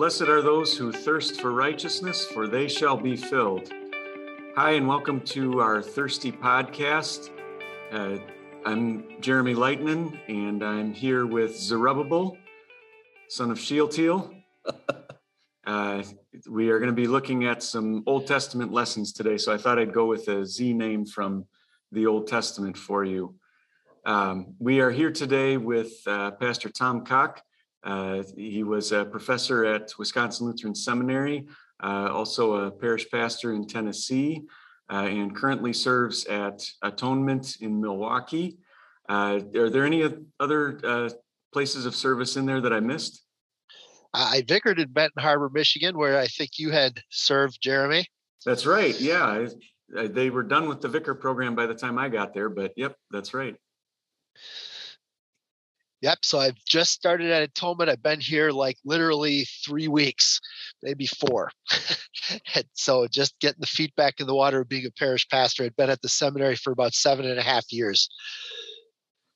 Blessed are those who thirst for righteousness, for they shall be filled. Hi, and welcome to our Thirsty podcast. Uh, I'm Jeremy Lightman, and I'm here with Zerubbabel, son of Shealtiel. Uh, we are going to be looking at some Old Testament lessons today, so I thought I'd go with a Z name from the Old Testament for you. Um, we are here today with uh, Pastor Tom Cock. Uh, he was a professor at Wisconsin Lutheran Seminary, uh, also a parish pastor in Tennessee, uh, and currently serves at Atonement in Milwaukee. Uh, are there any other places of service in there that I missed? I vicared in Benton Harbor, Michigan, where I think you had served, Jeremy. That's right. Yeah. I, they were done with the vicar program by the time I got there, but yep, that's right. Yep. So I've just started at Atonement. I've been here like literally three weeks, maybe four. so just getting the feet back in the water of being a parish pastor. I'd been at the seminary for about seven and a half years.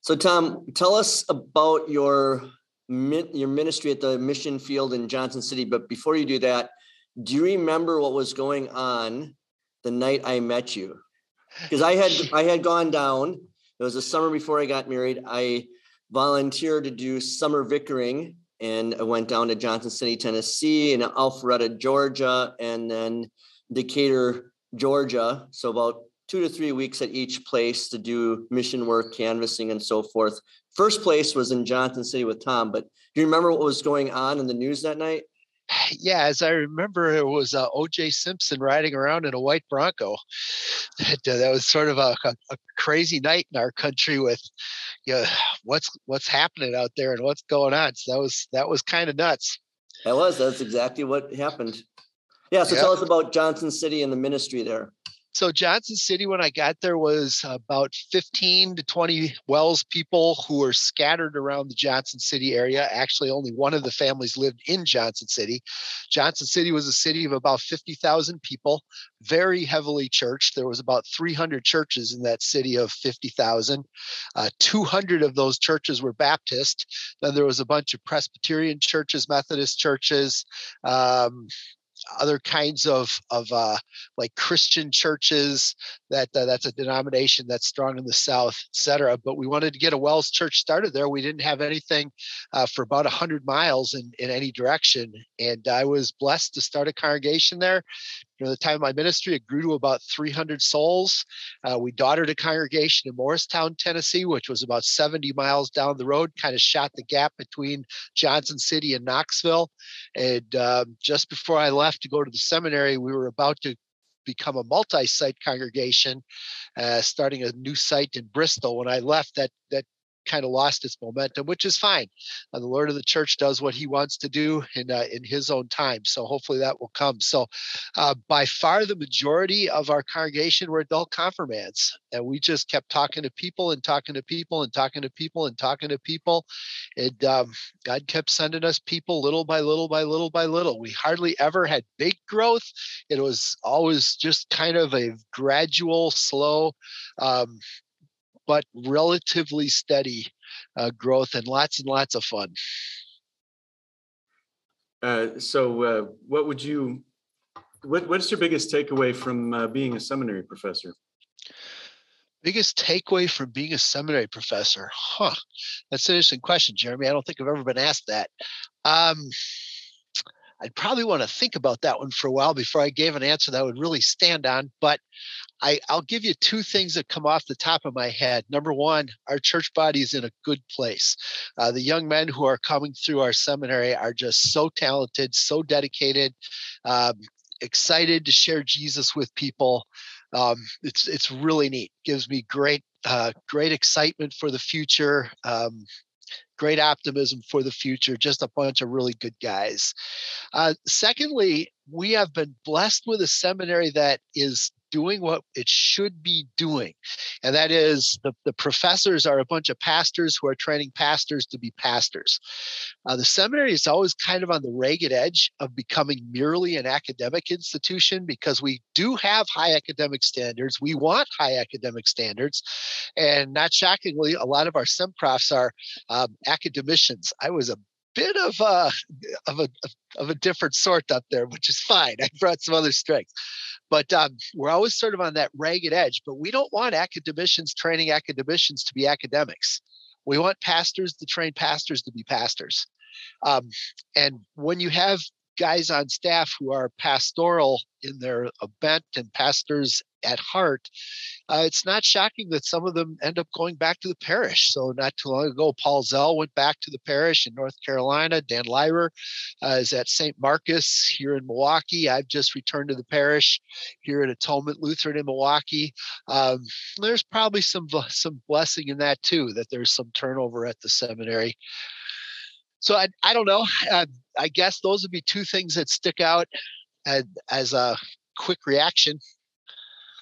So Tom, tell us about your your ministry at the mission field in Johnson City. But before you do that, do you remember what was going on the night I met you? Because I had I had gone down. It was the summer before I got married. I volunteered to do summer vicaring and I went down to Johnson City, Tennessee, and Alpharetta, Georgia, and then Decatur, Georgia. So about two to three weeks at each place to do mission work, canvassing, and so forth. First place was in Johnson City with Tom, but do you remember what was going on in the news that night? Yeah, as I remember, it was uh, O.J. Simpson riding around in a white Bronco. That, uh, that was sort of a, a, a, crazy night in our country with, you know, what's what's happening out there and what's going on. So that was that was kind of nuts. That was that's exactly what happened. Yeah. So yep. tell us about Johnson City and the ministry there. So Johnson City, when I got there, was about 15 to 20 WELS people who were scattered around the Johnson City area. Actually, only one of the families lived in Johnson City. Johnson City was a city of about 50,000 people, very heavily churched. There was about 300 churches in that city of 50,000. Uh, 200 of those churches were Baptist. Then there was a bunch of Presbyterian churches, Methodist churches, um, other kinds of of uh, like Christian churches. That uh, that's a denomination that's strong in the South, etc. But we wanted to get a WELS church started there. We didn't have anything uh, for about hundred miles in in any direction, and I was blessed to start a congregation there know, the time of my ministry, it grew to about 300 souls. Uh, we daughted a congregation in Morristown, Tennessee, which was about 70 miles down the road, kind of shot the gap between Johnson City and Knoxville. And um, just before I left to go to the seminary, we were about to become a multi-site congregation, uh, starting a new site in Bristol. When I left, that that kind of lost its momentum, which is fine. Uh, the Lord of the Church does what He wants to do in uh, in His own time. So hopefully that will come. So uh, by far the majority of our congregation were adult confirmands, and we just kept talking to people and talking to people and talking to people and talking to people, and um, God kept sending us people little by little by little by little. We hardly ever had big growth. It was always just kind of a gradual, slow um, but relatively steady uh, growth and lots and lots of fun. Uh, so, uh, what would you? What, what's your biggest takeaway from uh, being a seminary professor? Biggest takeaway from being a seminary professor? Huh. That's an interesting question, Jeremy. I don't think I've ever been asked that. Um, I'd probably want to think about that one for a while before I gave an answer that would really stand on. But I, I'll give you two things that come off the top of my head. Number one, our church body is in a good place. Uh, the young men who are coming through our seminary are just so talented, so dedicated, um, excited to share Jesus with people. Um, it's it's really neat. Gives me great uh, great excitement for the future. Um, great optimism for the future. Just a bunch of really good guys. Uh, secondly, we have been blessed with a seminary that is doing what it should be doing. And that is the, the professors are a bunch of pastors who are training pastors to be pastors. Uh, the seminary is always kind of on the ragged edge of becoming merely an academic institution because we do have high academic standards. We want high academic standards. And not shockingly, a lot of our sem profs are um, academicians. I was a bit of a of a of a different sort up there, which is fine. I brought some other strengths, but um, we're always sort of on that ragged edge. But we don't want academicians training academicians to be academics. We want pastors to train pastors to be pastors. Um, and when you have guys on staff who are pastoral in their bent and pastors at heart, uh, it's not shocking that some of them end up going back to the parish. So, not too long ago, Paul Zell went back to the parish in North Carolina. Dan Leyrer uh, is at St. Marcus here in Milwaukee. I've just returned to the parish here at Atonement Lutheran in Milwaukee. Um, there's probably some some blessing in that too, that there's some turnover at the seminary. So I, I don't know. Uh, I guess those would be two things that stick out as, as a quick reaction.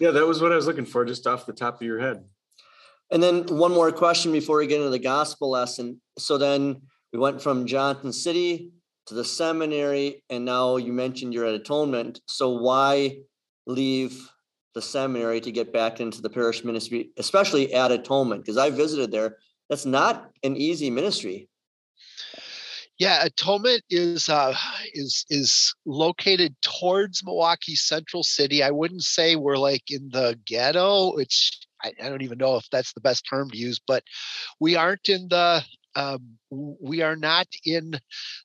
Yeah, that was what I was looking for, just off the top of your head. And then one more question before we get into the gospel lesson. So then we went from Johnson City to the seminary, and now you mentioned you're at atonement. So why leave the seminary to get back into the parish ministry, especially at atonement? Because I visited there. That's not an easy ministry. Yeah, Atonement is uh, is is located towards Milwaukee Central City. I wouldn't say we're like in the ghetto, which I, I don't even know if that's the best term to use, but we aren't in the um, we are not in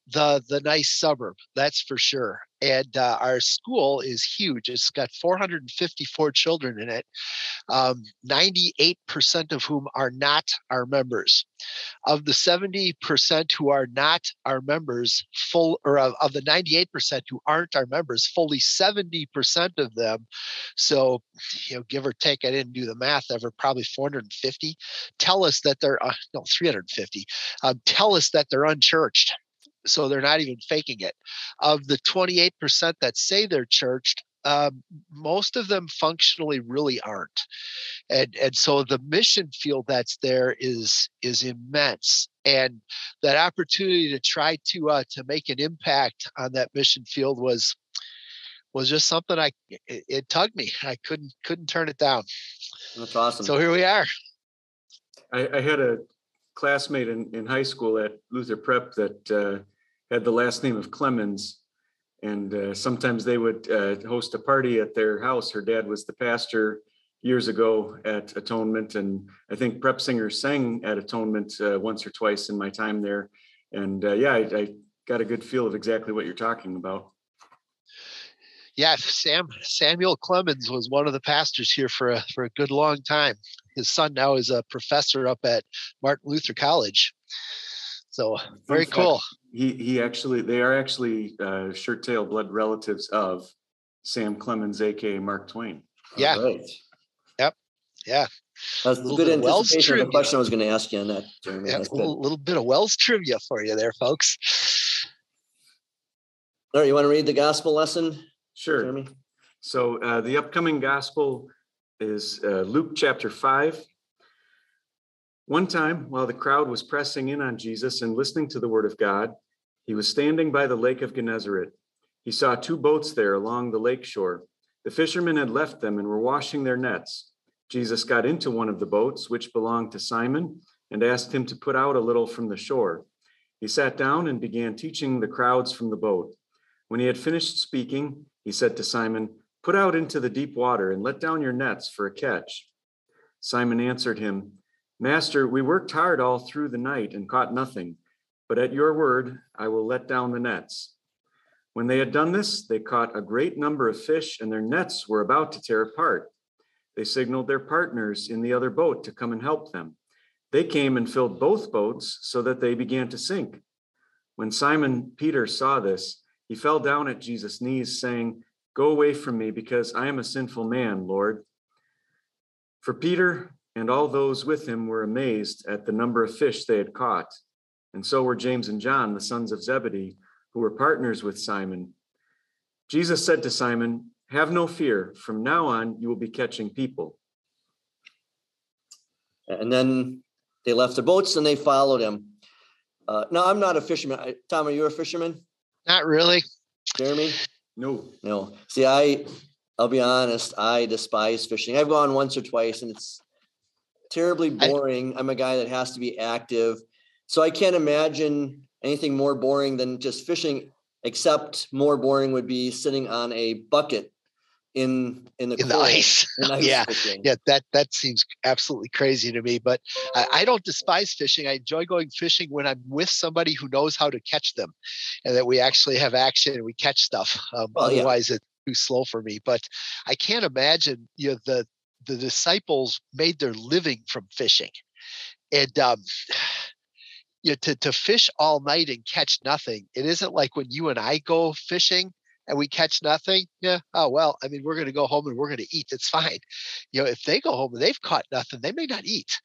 the the nice suburb that's for sure and uh, our school is huge it's got 454 children in it um, 98% of whom are not our members. Of the 70% who are not our members full or of, of the 98% who aren't our members fully 70% of them so you know give or take i didn't do the math ever probably 450 tell us that they're uh, no 350 um, tell us that they're unchurched. So they're not even faking it. Of the 28% that say they're churched, um, most of them functionally really aren't. And and so the mission field that's there is is immense. And that opportunity to try to uh, to make an impact on that mission field was was just something i it, it tugged me. I couldn't couldn't turn it down. That's awesome. So here we are. I, I had a classmate in, in high school at Luther Prep that uh, had the last name of Clemens. And uh, sometimes they would uh, host a party at their house. Her dad was the pastor years ago at Atonement. And I think Prep Singers sang at Atonement uh, once or twice in my time there. And uh, yeah, I, I got a good feel of exactly what you're talking about. Yeah, Sam Samuel Clemens was one of the pastors here for a for a good long time his son now is a professor up at Martin Luther College. So very fact, cool. He he actually they are actually uh, shirt tail blood relatives of Sam Clemens, aka Mark Twain. Yeah. Right. Yep. Yeah. That's a good anticipation of the question I was going to ask you on that. Jeremy. Yeah, a little, little, bit of WELS trivia for you there, folks. All right, you want to read the gospel lesson? Sure. Jeremy? So uh, the upcoming gospel is uh, Luke chapter 5. One time, while the crowd was pressing in on Jesus and listening to the word of God, he was standing by the lake of Gennesaret. He saw two boats there along the lake shore. The fishermen had left them and were washing their nets. Jesus got into one of the boats, which belonged to Simon, and asked him to put out a little from the shore. He sat down and began teaching the crowds from the boat. When he had finished speaking, he said to Simon, Put out into the deep water and let down your nets for a catch. Simon answered him, Master, we worked hard all through the night and caught nothing, but at your word I will let down the nets. When they had done this, they caught a great number of fish, and their nets were about to tear apart. They signaled their partners in the other boat to come and help them. They came and filled both boats so that they began to sink. When Simon Peter saw this, he fell down at Jesus' knees, saying, Go away from me, because I am a sinful man, Lord. For Peter and all those with him were amazed at the number of fish they had caught, and so were James and John, the sons of Zebedee, who were partners with Simon. Jesus said to Simon, Have no fear, from now on you will be catching people. And then they left the boats and they followed him. Uh, no, I'm not a fisherman. Tom, are you a fisherman? Not really. Jeremy? No. No. See, I I'll be honest, I despise fishing. I've gone once or twice and it's terribly boring. I, I'm a guy that has to be active. So I can't imagine anything more boring than just fishing, except more boring would be sitting on a bucket in in the, in the ice. in ice yeah, fishing. yeah, that that seems absolutely crazy to me. But I, I don't despise fishing. I enjoy going fishing when I'm with somebody who knows how to catch them, and that we actually have action and we catch stuff. Um, Well, yeah. otherwise, it's too slow for me. But I can't imagine you know the the disciples made their living from fishing, and um, you know, to to fish all night and catch nothing. It isn't like when you and I go fishing and we catch nothing. Yeah. Oh well. I mean, we're going to go home and we're going to eat. It's fine. You know, if they go home and they've caught nothing, they may not eat,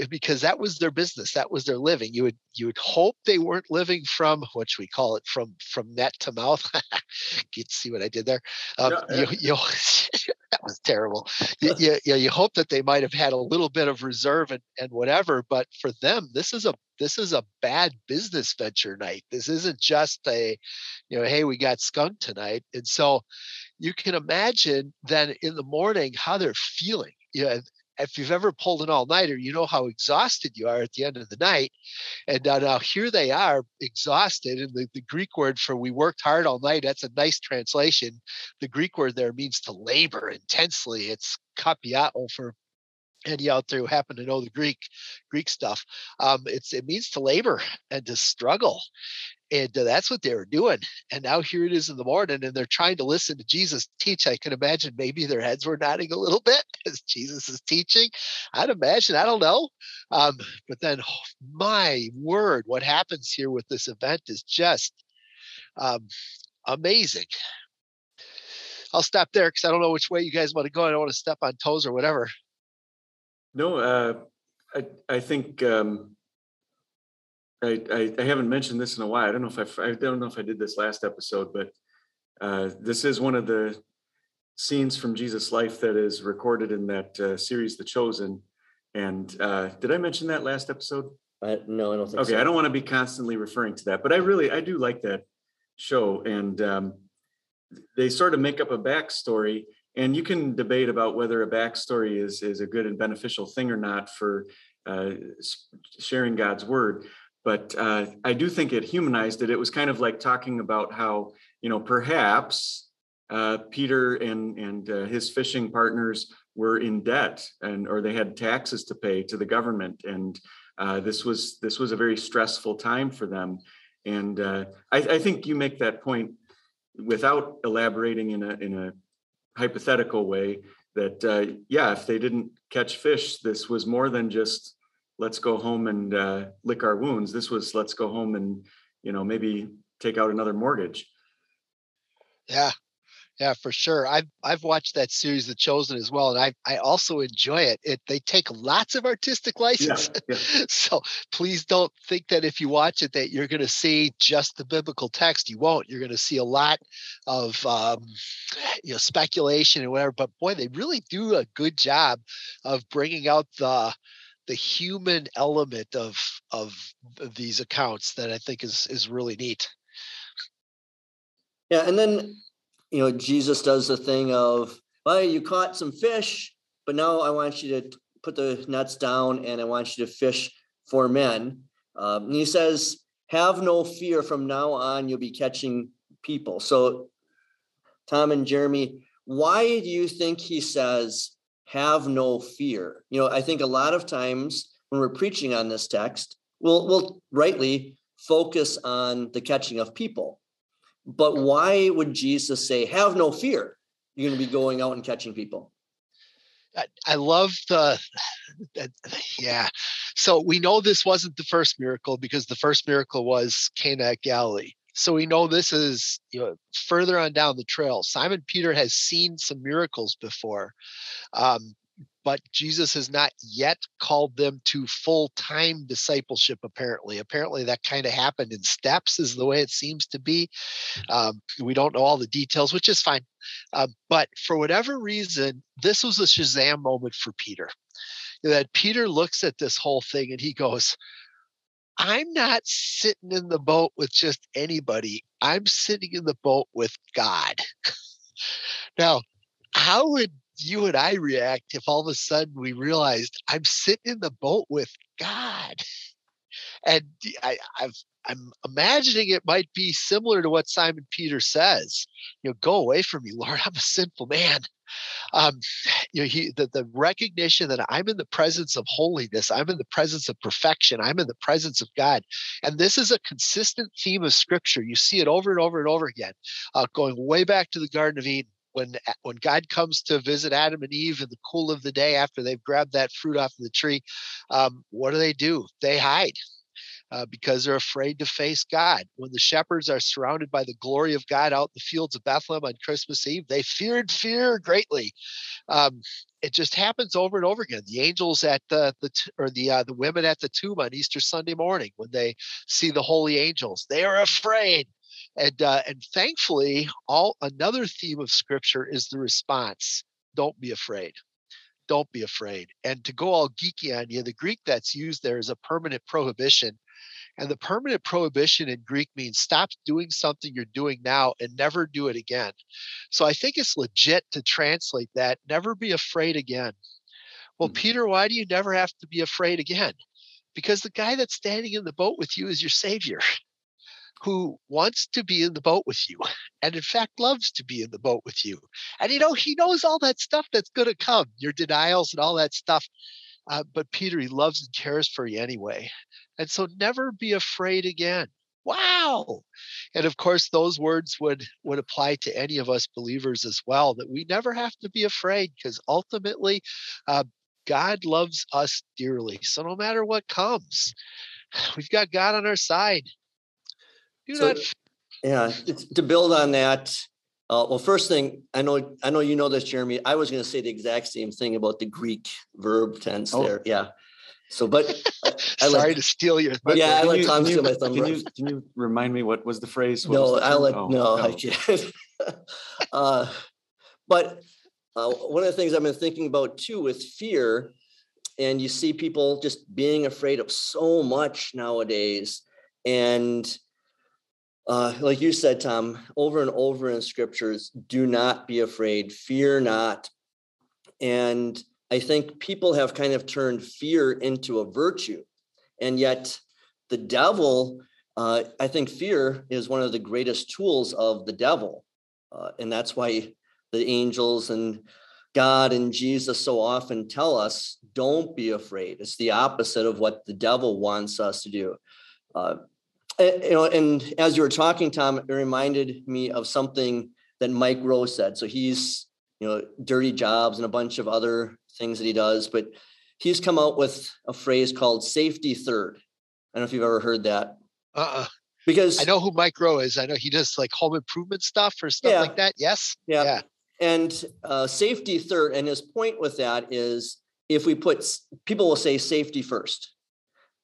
eh, because that was their business. That was their living. You would you would hope they weren't living from what should we call it from from net to mouth. you see what I did there? Um, Yeah, you, you, that was terrible. You, you, you, you hope that they might have had a little bit of reserve and, and whatever, but for them, this is a this is a bad business venture night. This isn't just a, you know, hey, we got skunk tonight. And so you can imagine then in the morning how they're feeling. You know, if you've ever pulled an all-nighter, you know how exhausted you are at the end of the night. And now, now here they are exhausted. And the, the Greek word for we worked hard all night, that's a nice translation. The Greek word there means to labor intensely. It's kopiao for any out there who happen to know the Greek Greek stuff. Um, it's it means to labor and to struggle. And that's what they were doing. And now here it is in the morning, and they're trying to listen to Jesus teach. I can imagine maybe their heads were nodding a little bit as Jesus is teaching. I'd imagine, I don't know. Um, but then, oh, my word, what happens here with this event is just um, amazing. I'll stop there because I don't know which way you guys want to go. I don't want to step on toes or whatever. No, uh, I, I think, um, I, I, I haven't mentioned this in a while. I don't know if I, I don't know if I did this last episode, but, uh, this is one of the scenes from Jesus' life that is recorded in that, uh, series, The Chosen. And, uh, did I mention that last episode? I, no, I don't think Okay, so. I don't want to be constantly referring to that, but I really, I do like that show and um, they sort of make up a backstory and you can debate about whether a backstory is is a good and beneficial thing or not for uh, sharing God's word. But uh, I do think it humanized it. It was kind of like talking about how you know perhaps uh, Peter and and uh, his fishing partners were in debt and or they had taxes to pay to the government and uh, this was this was a very stressful time for them and uh, I, I think you make that point without elaborating in a in a hypothetical way that uh, yeah if they didn't catch fish this was more than just let's go home and uh, lick our wounds. This was let's go home and you know maybe take out another mortgage. Yeah, yeah, for sure. I've I've watched that series, The Chosen, as well, and I I also enjoy it. It they take lots of artistic license, yeah. so please don't think that if you watch it that you're going to see just the biblical text. You won't. You're going to see a lot of um, you know speculation and whatever. But boy, they really do a good job of bringing out the the human element of of these accounts that I think is is really neat. Yeah, and then you know Jesus does the thing of, well, you caught some fish, but now I want you to put the nets down and I want you to fish for men. Um, and he says, "Have no fear. From now on, you'll be catching people." So, Tom and Jeremy, why do you think he says, "Have no fear"? You know, I think a lot of times when we're preaching on this text, we'll we'll rightly focus on the catching of people. But why would Jesus say, "Have no fear"? You're going to be going out and catching people. I, I love the, that- yeah. So we know this wasn't the first miracle because the first miracle was Cana at Galilee. So we know this is you know further on down the trail. Simon Peter has seen some miracles before, um, but Jesus has not yet called them to full time discipleship. Apparently, apparently that kind of happened in steps, is the way it seems to be. Um, we don't know all the details, which is fine. Uh, but for whatever reason, this was a Shazam moment for Peter. That Peter looks at this whole thing and he goes, I'm not sitting in the boat with just anybody. I'm sitting in the boat with God. now, how would you and I react if all of a sudden we realized I'm sitting in the boat with God? And I, I've I'm imagining it might be similar to what Simon Peter says. You know, go away from me, Lord. I'm a sinful man. Um, you know, he the, the recognition that I'm in the presence of holiness, I'm in the presence of perfection, I'm in the presence of God. And this is a consistent theme of scripture. You see it over and over and over again, uh, going way back to the Garden of Eden when when God comes to visit Adam and Eve in the cool of the day after they've grabbed that fruit off of the tree, um, what do they do? They hide. Uh, because they're afraid to face God. When the shepherds are surrounded by the glory of God out in the fields of Bethlehem on Christmas Eve, they feared fear greatly. Um, it just happens over and over again. The angels at the the or the uh, the women at the tomb on Easter Sunday morning when they see the holy angels, they are afraid and uh, and thankfully all another theme of scripture is the response don't be afraid. Don't be afraid. And to go all geeky on you the greek that's used there is a permanent prohibition. And the permanent prohibition in greek means stop doing something you're doing now and never do it again. So i think it's legit to translate that never be afraid again. Well mm-hmm. peter why do you never have to be afraid again? Because the guy that's standing in the boat with you is your savior who wants to be in the boat with you and in fact loves to be in the boat with you. And you know he knows all that stuff that's going to come your denials and all that stuff uh, but peter he loves and cares for you anyway. And so never be afraid again. Wow! And of course those words would would apply to any of us believers as well that we never have to be afraid because ultimately uh, god loves us dearly. So no matter what comes we've got god on our side do so, not. Yeah, to build on that. Uh, well, first thing I know, I know you know this, Jeremy. I was going to say the exact same thing about the Greek verb tense oh. there. Yeah. So, but I sorry to steal your. But yeah, I let Tom steal my thunder. Can you, can you remind me what was the phrase? What no, I let oh, no, no, I can't. uh, but uh, one of the things I've been thinking about too with fear, and you see people just being afraid of so much nowadays, and uh, like you said, Tom, over and over in scriptures, do not be afraid, fear not. And I think people have kind of turned fear into a virtue. And yet, the devil, uh, I think fear is one of the greatest tools of the devil. Uh, and that's why the angels and God and Jesus so often tell us, don't be afraid. It's the opposite of what the devil wants us to do. Uh, you know, and as you were talking, Tom, it reminded me of something that Mike Rowe said. So he's, you know, dirty jobs and a bunch of other things that he does, but he's come out with a phrase called safety third. I don't know if you've ever heard that. Uh-uh. Because I know who Mike Rowe is. I know he does like home improvement stuff or stuff yeah. like that. Yes. Yeah. yeah. And uh, safety third. And his point with that is if we put people will say safety first,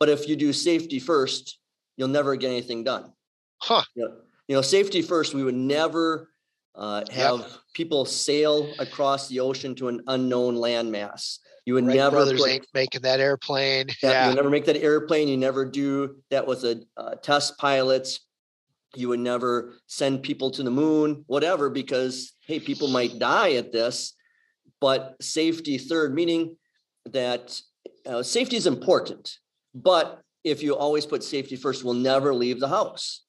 but if you do safety first, you'll never get anything done. Huh. You know, you know safety first, we would never uh, have yep. people sail across the ocean to an unknown landmass. You would Wright never brothers ain't making that airplane. Yeah, you never make that airplane. You never do that with a uh, test pilots. You would never send people to the moon, whatever, because hey, people might die at this. But safety third, meaning that uh, safety is important, but if you always put safety first, we'll never leave the house.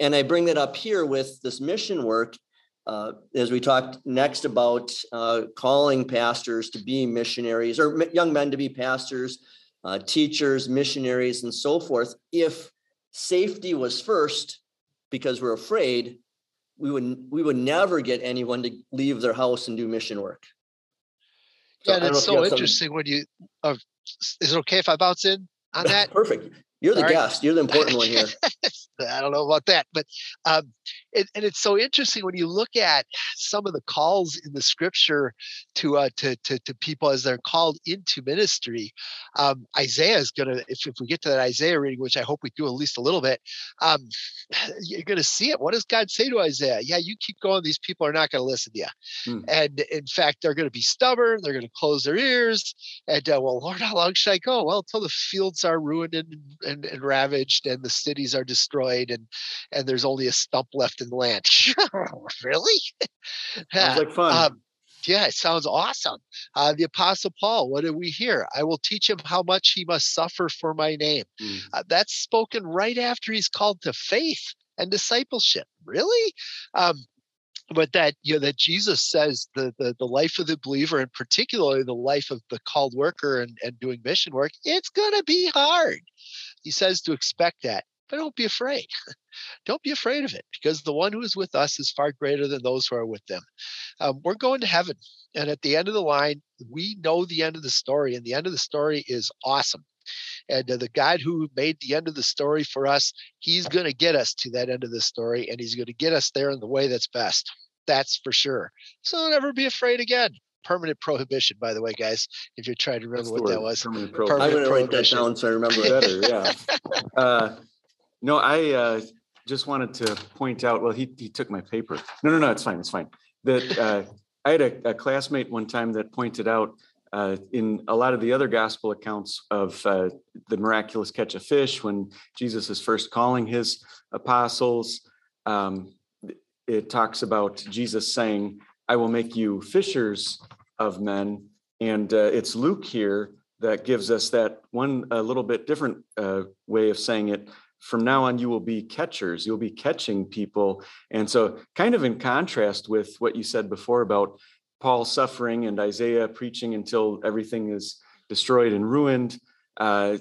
And I bring that up here with this mission work uh, as we talked next about uh, calling pastors to be missionaries or young men to be pastors, uh, teachers, missionaries, and so forth. If safety was first because we're afraid, we would we would never get anyone to leave their house and do mission work. So yeah, it's so interesting when you. Uh, is it okay if I bounce in? On that? Perfect. You're the All guest. Right. You're the important one here. I don't know about that, but um, it, and it's so interesting when you look at some of the calls in the scripture to uh, to, to, to people as they're called into ministry. Um, Isaiah is going to, if, if we get to that Isaiah reading, which I hope we do at least a little bit, um, you're going to see it. What does God say to Isaiah? Yeah, you keep going; these people are not going to listen to you, hmm. and in fact, they're going to be stubborn. They're going to close their ears, and uh, well, Lord, how long should I go? Well, until the fields are ruined and, and, and ravaged, and the cities are destroyed, and and there's only a stump left in the land. really? Sounds like fun. Um, Yeah, it sounds awesome. Uh, the Apostle Paul, what do we hear? I will teach him how much he must suffer for my name. Mm. Uh, that's spoken right after he's called to faith and discipleship. Really? Um, but that you know that Jesus says the, the the life of the believer and particularly the life of the called worker and, and doing mission work, it's gonna be hard. He says to expect that, but don't be afraid. don't be afraid of it because the one who is with us is far greater than those who are with them. Um, we're going to heaven. And at the end of the line, we know the end of the story, and the end of the story is awesome. And uh, the God who made the end of the story for us, he's going to get us to that end of the story, and he's going to get us there in the way that's best. That's for sure. So never be afraid again permanent prohibition, by the way, guys. If you're trying to remember That's what that was, permanent, prohibition. I'm going to write that down so I remember better. Yeah. uh, no, I uh, just wanted to point out. Well, he he took my paper. No, no, no. It's fine. It's fine. That uh, I had a, a, classmate one time that pointed out uh, in a lot of the other gospel accounts of uh, the miraculous catch of fish when Jesus is first calling his apostles. Um, it talks about Jesus saying, I will make you fishers of men. And uh, it's Luke here that gives us that one a little bit different uh, way of saying it. From now on, you will be catchers. You'll be catching people. And so, kind of in contrast with what you said before about Paul suffering and Isaiah preaching until everything is destroyed and ruined, uh,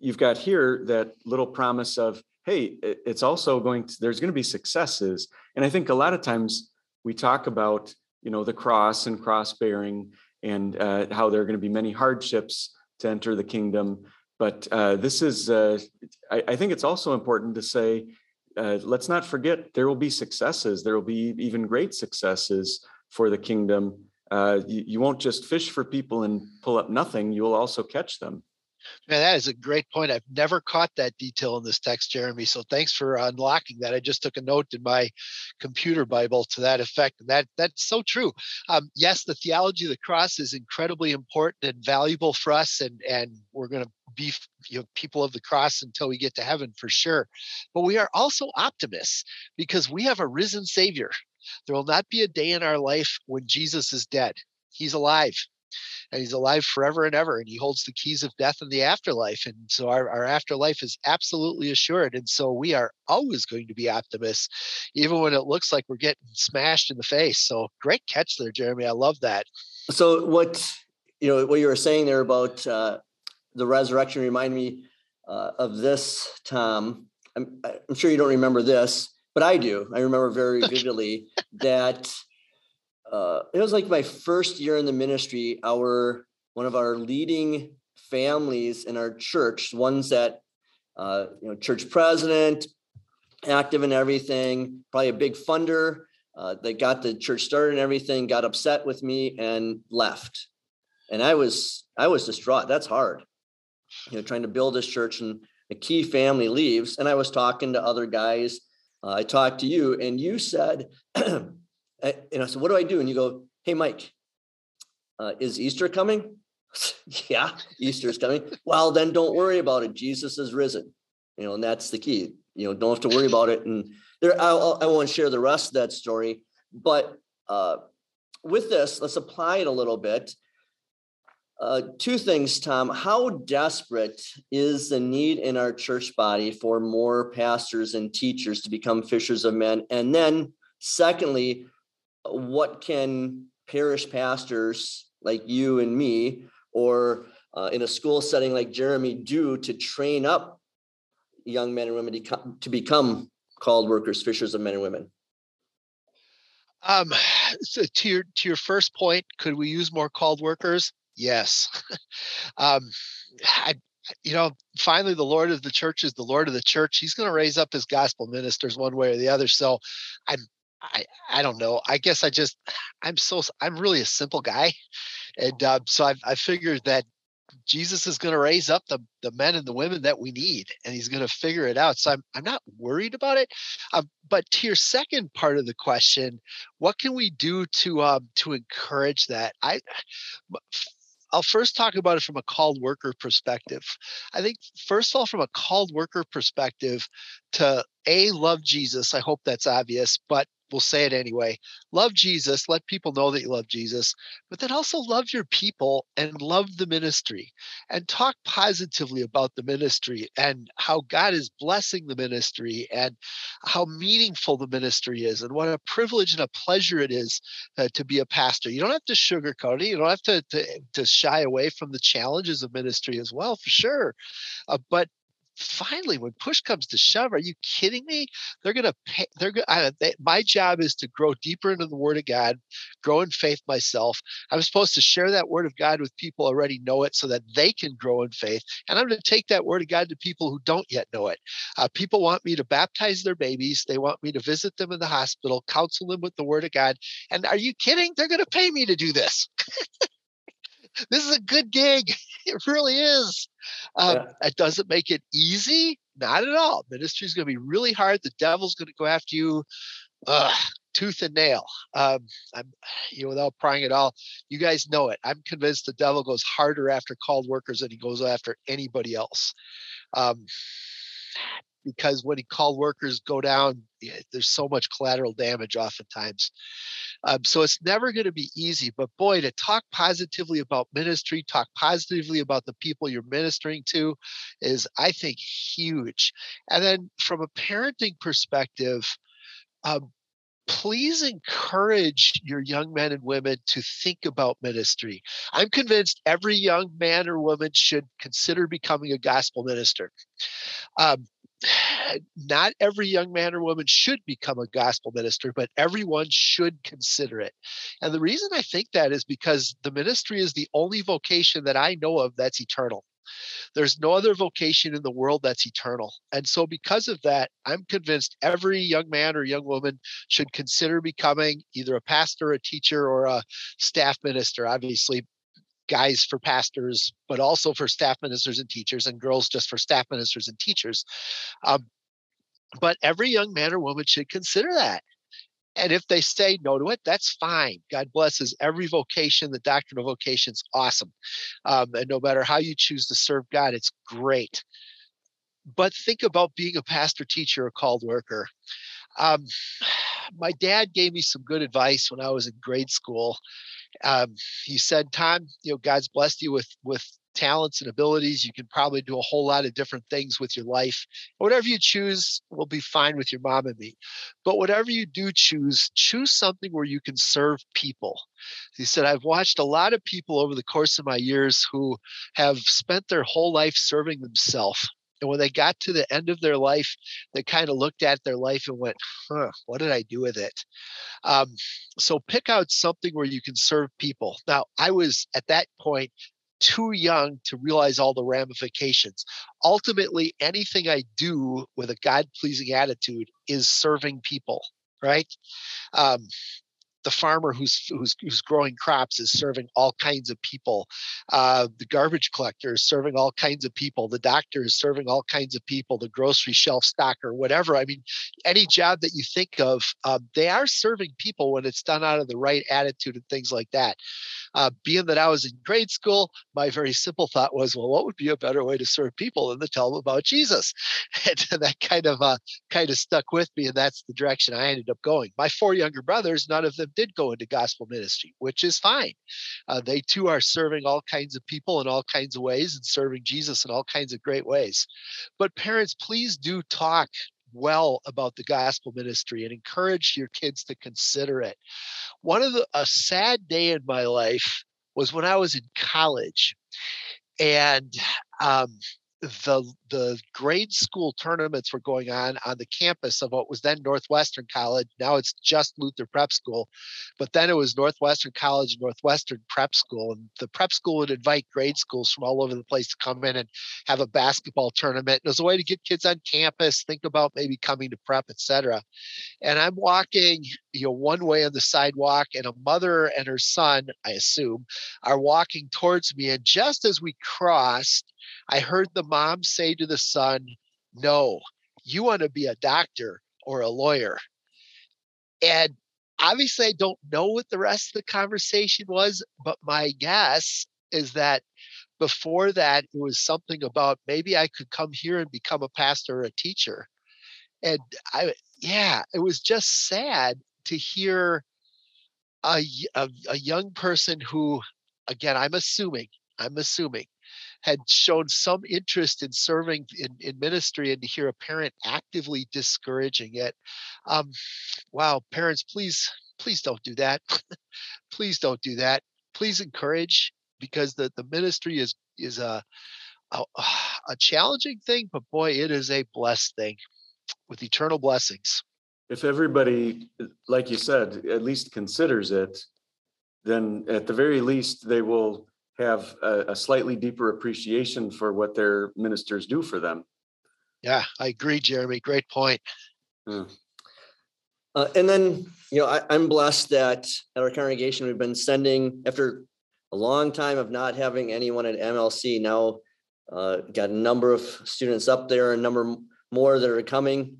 you've got here that little promise of, hey, it's also going to, there's going to be successes. And I think a lot of times we talk about you know the cross and cross bearing and uh, how there are going to be many hardships to enter the kingdom but uh, this is uh, I, I, think it's also important to say uh, let's not forget there will be successes. There will be even great successes for the kingdom. Uh, you, you won't just fish for people and pull up nothing. You will also catch them Man, that is a great point. I've never caught that detail in this text, Jeremy. So thanks for unlocking that. I just took a note in my computer Bible to that effect, and that that's so true. Um, yes, the theology of the cross is incredibly important and valuable for us, and and we're going to be you know, people of the cross until we get to heaven for sure. But we are also optimists because we have a risen Savior. There will not be a day in our life when Jesus is dead. He's alive and he's alive forever and ever and he holds the keys of death and the afterlife and so our, our afterlife is absolutely assured and so we are always going to be optimists even when it looks like we're getting smashed in the face so great catch there jeremy i love that. So what you know what you were saying there about uh, the resurrection remind me uh, of this tom I'm, I'm sure you don't remember this but i do i remember very vividly that uh, it was like my first year in the ministry. Our one of our leading families in our church, ones that uh, you know, church president, active in everything, probably a big funder uh, that got the church started and everything, got upset with me and left. And I was I was distraught. That's hard, you know, trying to build this church and a key family leaves. And I was talking to other guys. Uh, I talked to you, and you said. and I said, what do I do? And you go, hey, Mike, uh, is Easter coming? yeah, Easter is coming. Well, then don't worry about it. Jesus is risen. You know, and that's the key. You know, don't have to worry about it. And there, I'll, I won't share the rest of that story. But uh, with this, let's apply it a little bit. Uh, two things, Tom. How desperate is the need in our church body for more pastors and teachers to become fishers of men? And then, secondly, what can parish pastors like you and me, or uh, in a school setting like Jeremy, do to train up young men and women to, to become called workers, fishers of men and women? Um, so to your to your first point, could we use more called workers? Yes. um, I, you know, finally, the Lord of the church is the Lord of the church. He's going to raise up his gospel ministers one way or the other. So, I'm I I don't know. I guess I just I'm so I'm really a simple guy, and uh, so I I figured that Jesus is going to raise up the the men and the women that we need, and He's going to figure it out. So I'm I'm not worried about it. Um, but to your second part of the question, what can we do to um, to encourage that? I I'll first talk about it from a called worker perspective. I think, first of all, from a called worker perspective, to A, love Jesus, I hope that's obvious, but we'll say it anyway. Love Jesus, let people know that you love Jesus, but then also love your people and love the ministry and talk positively about the ministry and how God is blessing the ministry and how meaningful the ministry is and what a privilege and a pleasure it is uh, to be a pastor. You don't have to sugarcoat it. You don't have to, to, to shy away from the challenges of ministry as well, for sure. Uh, but finally when push comes to shove are you kidding me? They're going to pay they're going uh, they, my job is to grow deeper into the word of god grow in faith myself. I'm supposed to share that word of god with people already know it so that they can grow in faith and i'm going to take that word of god to people who don't yet know it. Uh, people want me to baptize their babies they want me to visit them in the hospital counsel them with the word of god and are you kidding? They're going to pay me to do this this is a good gig. It really is. Um, yeah. It doesn't make it easy. Not at all. Ministry is going to be really hard. The devil's going to go after you uh, tooth and nail. Um, I'm, you know, without prying at all, you guys know it. I'm convinced the devil goes harder after called workers than he goes after anybody else. Um, because when he called workers go down, there's so much collateral damage oftentimes. Um, so it's never going to be easy. But boy, to talk positively about ministry, talk positively about the people you're ministering to is, I think, huge. And then from a parenting perspective, um, please encourage your young men and women to think about ministry. I'm convinced every young man or woman should consider becoming a gospel minister. Um, Eh, not every young man or woman should become a gospel minister, but everyone should consider it. And the reason I think that is because the ministry is the only vocation that I know of that's eternal. There's no other vocation in the world that's eternal. And so, because of that, I'm convinced every young man or young woman should consider becoming either a pastor, a teacher, or a staff minister. Obviously, guys for pastors, but also for staff ministers and teachers, and girls just for staff ministers and teachers. Um, but every young man or woman should consider that. And if they say no to it, that's fine. God blesses every vocation. The doctrine of vocation is awesome. Um, and no matter how you choose to serve God, it's great. But think about being a pastor, teacher, or called worker. Um, my dad gave me some good advice when I was in grade school um, he said, "Tom, you know, God's blessed you with with talents and abilities. You can probably do a whole lot of different things with your life. Whatever you choose will be fine with your mom and me. But whatever you do choose, choose something where you can serve people. He said, I've watched a lot of people over the course of my years who have spent their whole life serving themselves. And when they got to the end of their life, they kind of looked at their life and went, huh, what did I do with it? Um, so pick out something where you can serve people. Now, I was at that point too young to realize all the ramifications. Ultimately, anything I do with a God pleasing attitude is serving people, right? Um, the farmer who's who's who's growing crops is serving all kinds of people. Uh, the garbage collector is serving all kinds of people. The doctor is serving all kinds of people. The grocery shelf stocker, whatever. I mean, any job that you think of, um, they are serving people when it's done out of the right attitude and things like that. Uh, being that I was in grade school, my very simple thought was, well, what would be a better way to serve people than to tell them about Jesus? And that kind of uh, kind of stuck with me, and that's the direction I ended up going. My four younger brothers, none of them did go into gospel ministry, which is fine. Uh, they too are serving all kinds of people in all kinds of ways and serving Jesus in all kinds of great ways. But parents, please do talk well about the gospel ministry and encourage your kids to consider it. One of the a sad day in my life was when I was in college, and um, the the grade school tournaments were going on on the campus of what was then Northwestern College. Now it's just Luther Prep School, but then it was Northwestern College, Northwestern Prep School, and the prep school would invite grade schools from all over the place to come in and have a basketball tournament. It was a way to get kids on campus, think about maybe coming to prep, etc. And I'm walking, you know, one way on the sidewalk, and a mother and her son, I assume, are walking towards me, and just as we crossed I heard the mom say to the son, No, you want to be a doctor or a lawyer. And obviously, I don't know what the rest of the conversation was, but my guess is that before that, it was something about maybe I could come here and become a pastor or a teacher. And I, yeah, it was just sad to hear a, a, a young person who, again, I'm assuming, I'm assuming, had shown some interest in serving in, in ministry and to hear a parent actively discouraging it. Um, wow, parents, please, please don't do that. please don't do that. Please encourage because the, the ministry is is a, a a challenging thing, but boy, it is a blessed thing with eternal blessings. If everybody, like you said, at least considers it, then at the very least they will have a, a slightly deeper appreciation for what their ministers do for them. Yeah, I agree, Jeremy. Great point. Uh, and then, you know, I, I'm blessed that at our congregation, we've been sending, after a long time of not having anyone at MLC, now uh, got a number of students up there, a number more that are coming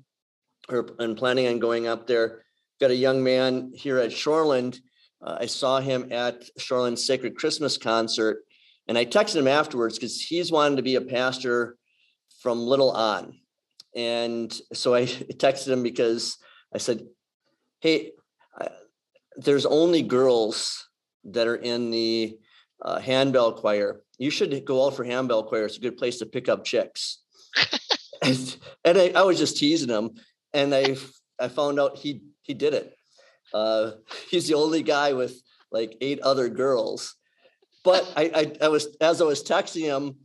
or and planning on going up there. Got a young man here at Shoreland uh, I saw him at Shoreland Sacred Christmas concert, and I texted him afterwards because he's wanted to be a pastor from little on. And so I texted him because I said, Hey, there's only girls that are in the uh, handbell choir. You should go out for handbell choir. It's a good place to pick up chicks. and, and I, I was just teasing him. And I, I found out he, he did it. Uh, he's the only guy with like eight other girls. But I, I, I was as I was texting him,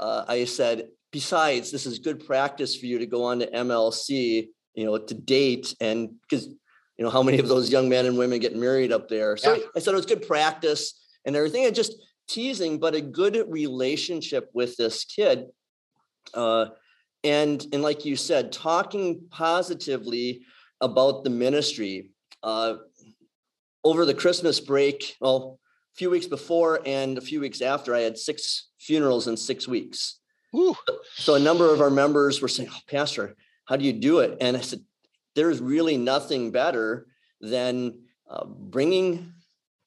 uh, I said, besides, this is good practice for you to go on to MLC, you know, to date, and because you know how many of those young men and women get married up there. So yeah. I said it was good practice and everything, and just teasing, but a good relationship with this kid. Uh, and and like you said, talking positively about the ministry uh, over the Christmas break, well, a few weeks before and a few weeks after, I had six funerals in six weeks. Ooh. So a number of our members were saying, oh, Pastor, how do you do it? And I said, there's really nothing better than uh, bringing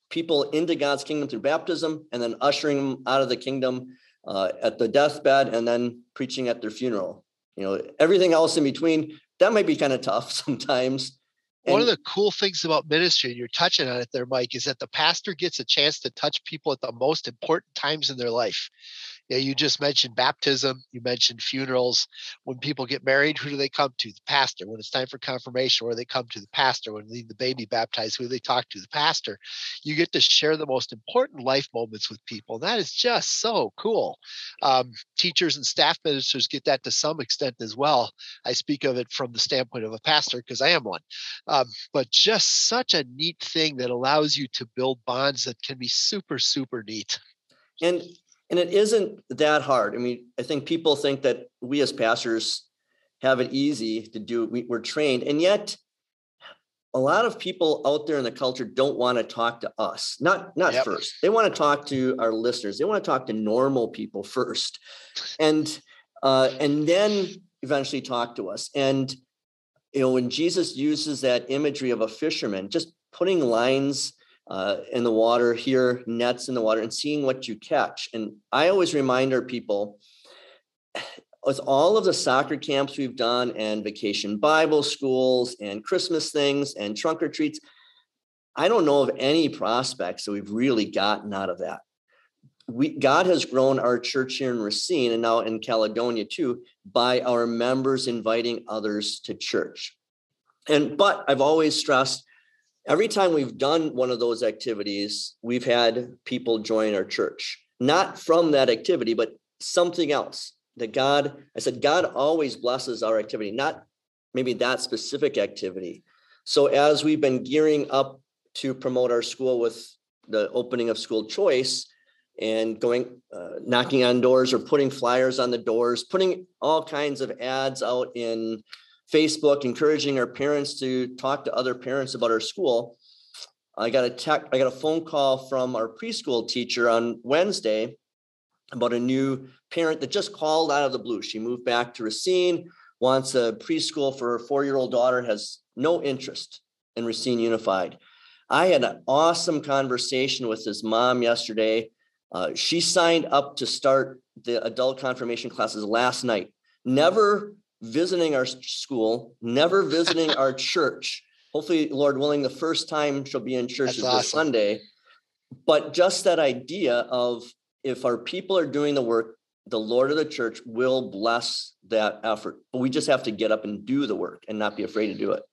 people into God's kingdom through baptism and then ushering them out of the kingdom uh, at the deathbed and then preaching at their funeral. You know, everything else in between, that might be kind of tough sometimes. And One of the cool things about ministry, and you're touching on it there, Mike, is that the pastor gets a chance to touch people at the most important times in their life. Yeah, you just mentioned baptism, you mentioned funerals. When people get married, who do they come to? The pastor. When it's time for confirmation, where they come to the pastor. When they the baby baptized, who do they talk to? The pastor. You get to share the most important life moments with people. That is just so cool. Um, teachers and staff ministers get that to some extent as well. I speak of it from the standpoint of a pastor because I am one. Um, but just such a neat thing that allows you to build bonds that can be super, super neat. And and it isn't that hard. I mean, I think people think that we as pastors have it easy to do. We, we're trained, and yet a lot of people out there in the culture don't want to talk to us. Not not yep. first. They want to talk to our listeners. They want to talk to normal people first, and uh, and then eventually talk to us. And you know, when Jesus uses that imagery of a fisherman, just putting lines uh, in the water, here nets in the water, and seeing what you catch. And I always remind our people with all of the soccer camps we've done, and vacation Bible schools, and Christmas things, and trunk or treats, I don't know of any prospects that we've really gotten out of that. We, God has grown our church here in Racine and now in Caledonia too by our members inviting others to church. And but I've always stressed every time we've done one of those activities, we've had people join our church, not from that activity, but something else that God, I said, God always blesses our activity, not maybe that specific activity. So as we've been gearing up to promote our school with the opening of school choice and going uh, knocking on doors or putting flyers on the doors putting all kinds of ads out in Facebook encouraging our parents to talk to other parents about our school. I got a tech, I got a phone call from our preschool teacher on Wednesday about a new parent that just called out of the blue. She moved back to Racine, wants a preschool for her four-year-old daughter, has no interest in Racine Unified. I had an awesome conversation with his mom yesterday. Uh, she signed up to start the adult confirmation classes last night. Never visiting our school, never visiting our church. hopefully, Lord willing, the first time she'll be in church That's is awesome. this Sunday. But just that idea of if our people are doing the work, the Lord of the church will bless that effort. But we just have to get up and do the work and not be afraid to do it.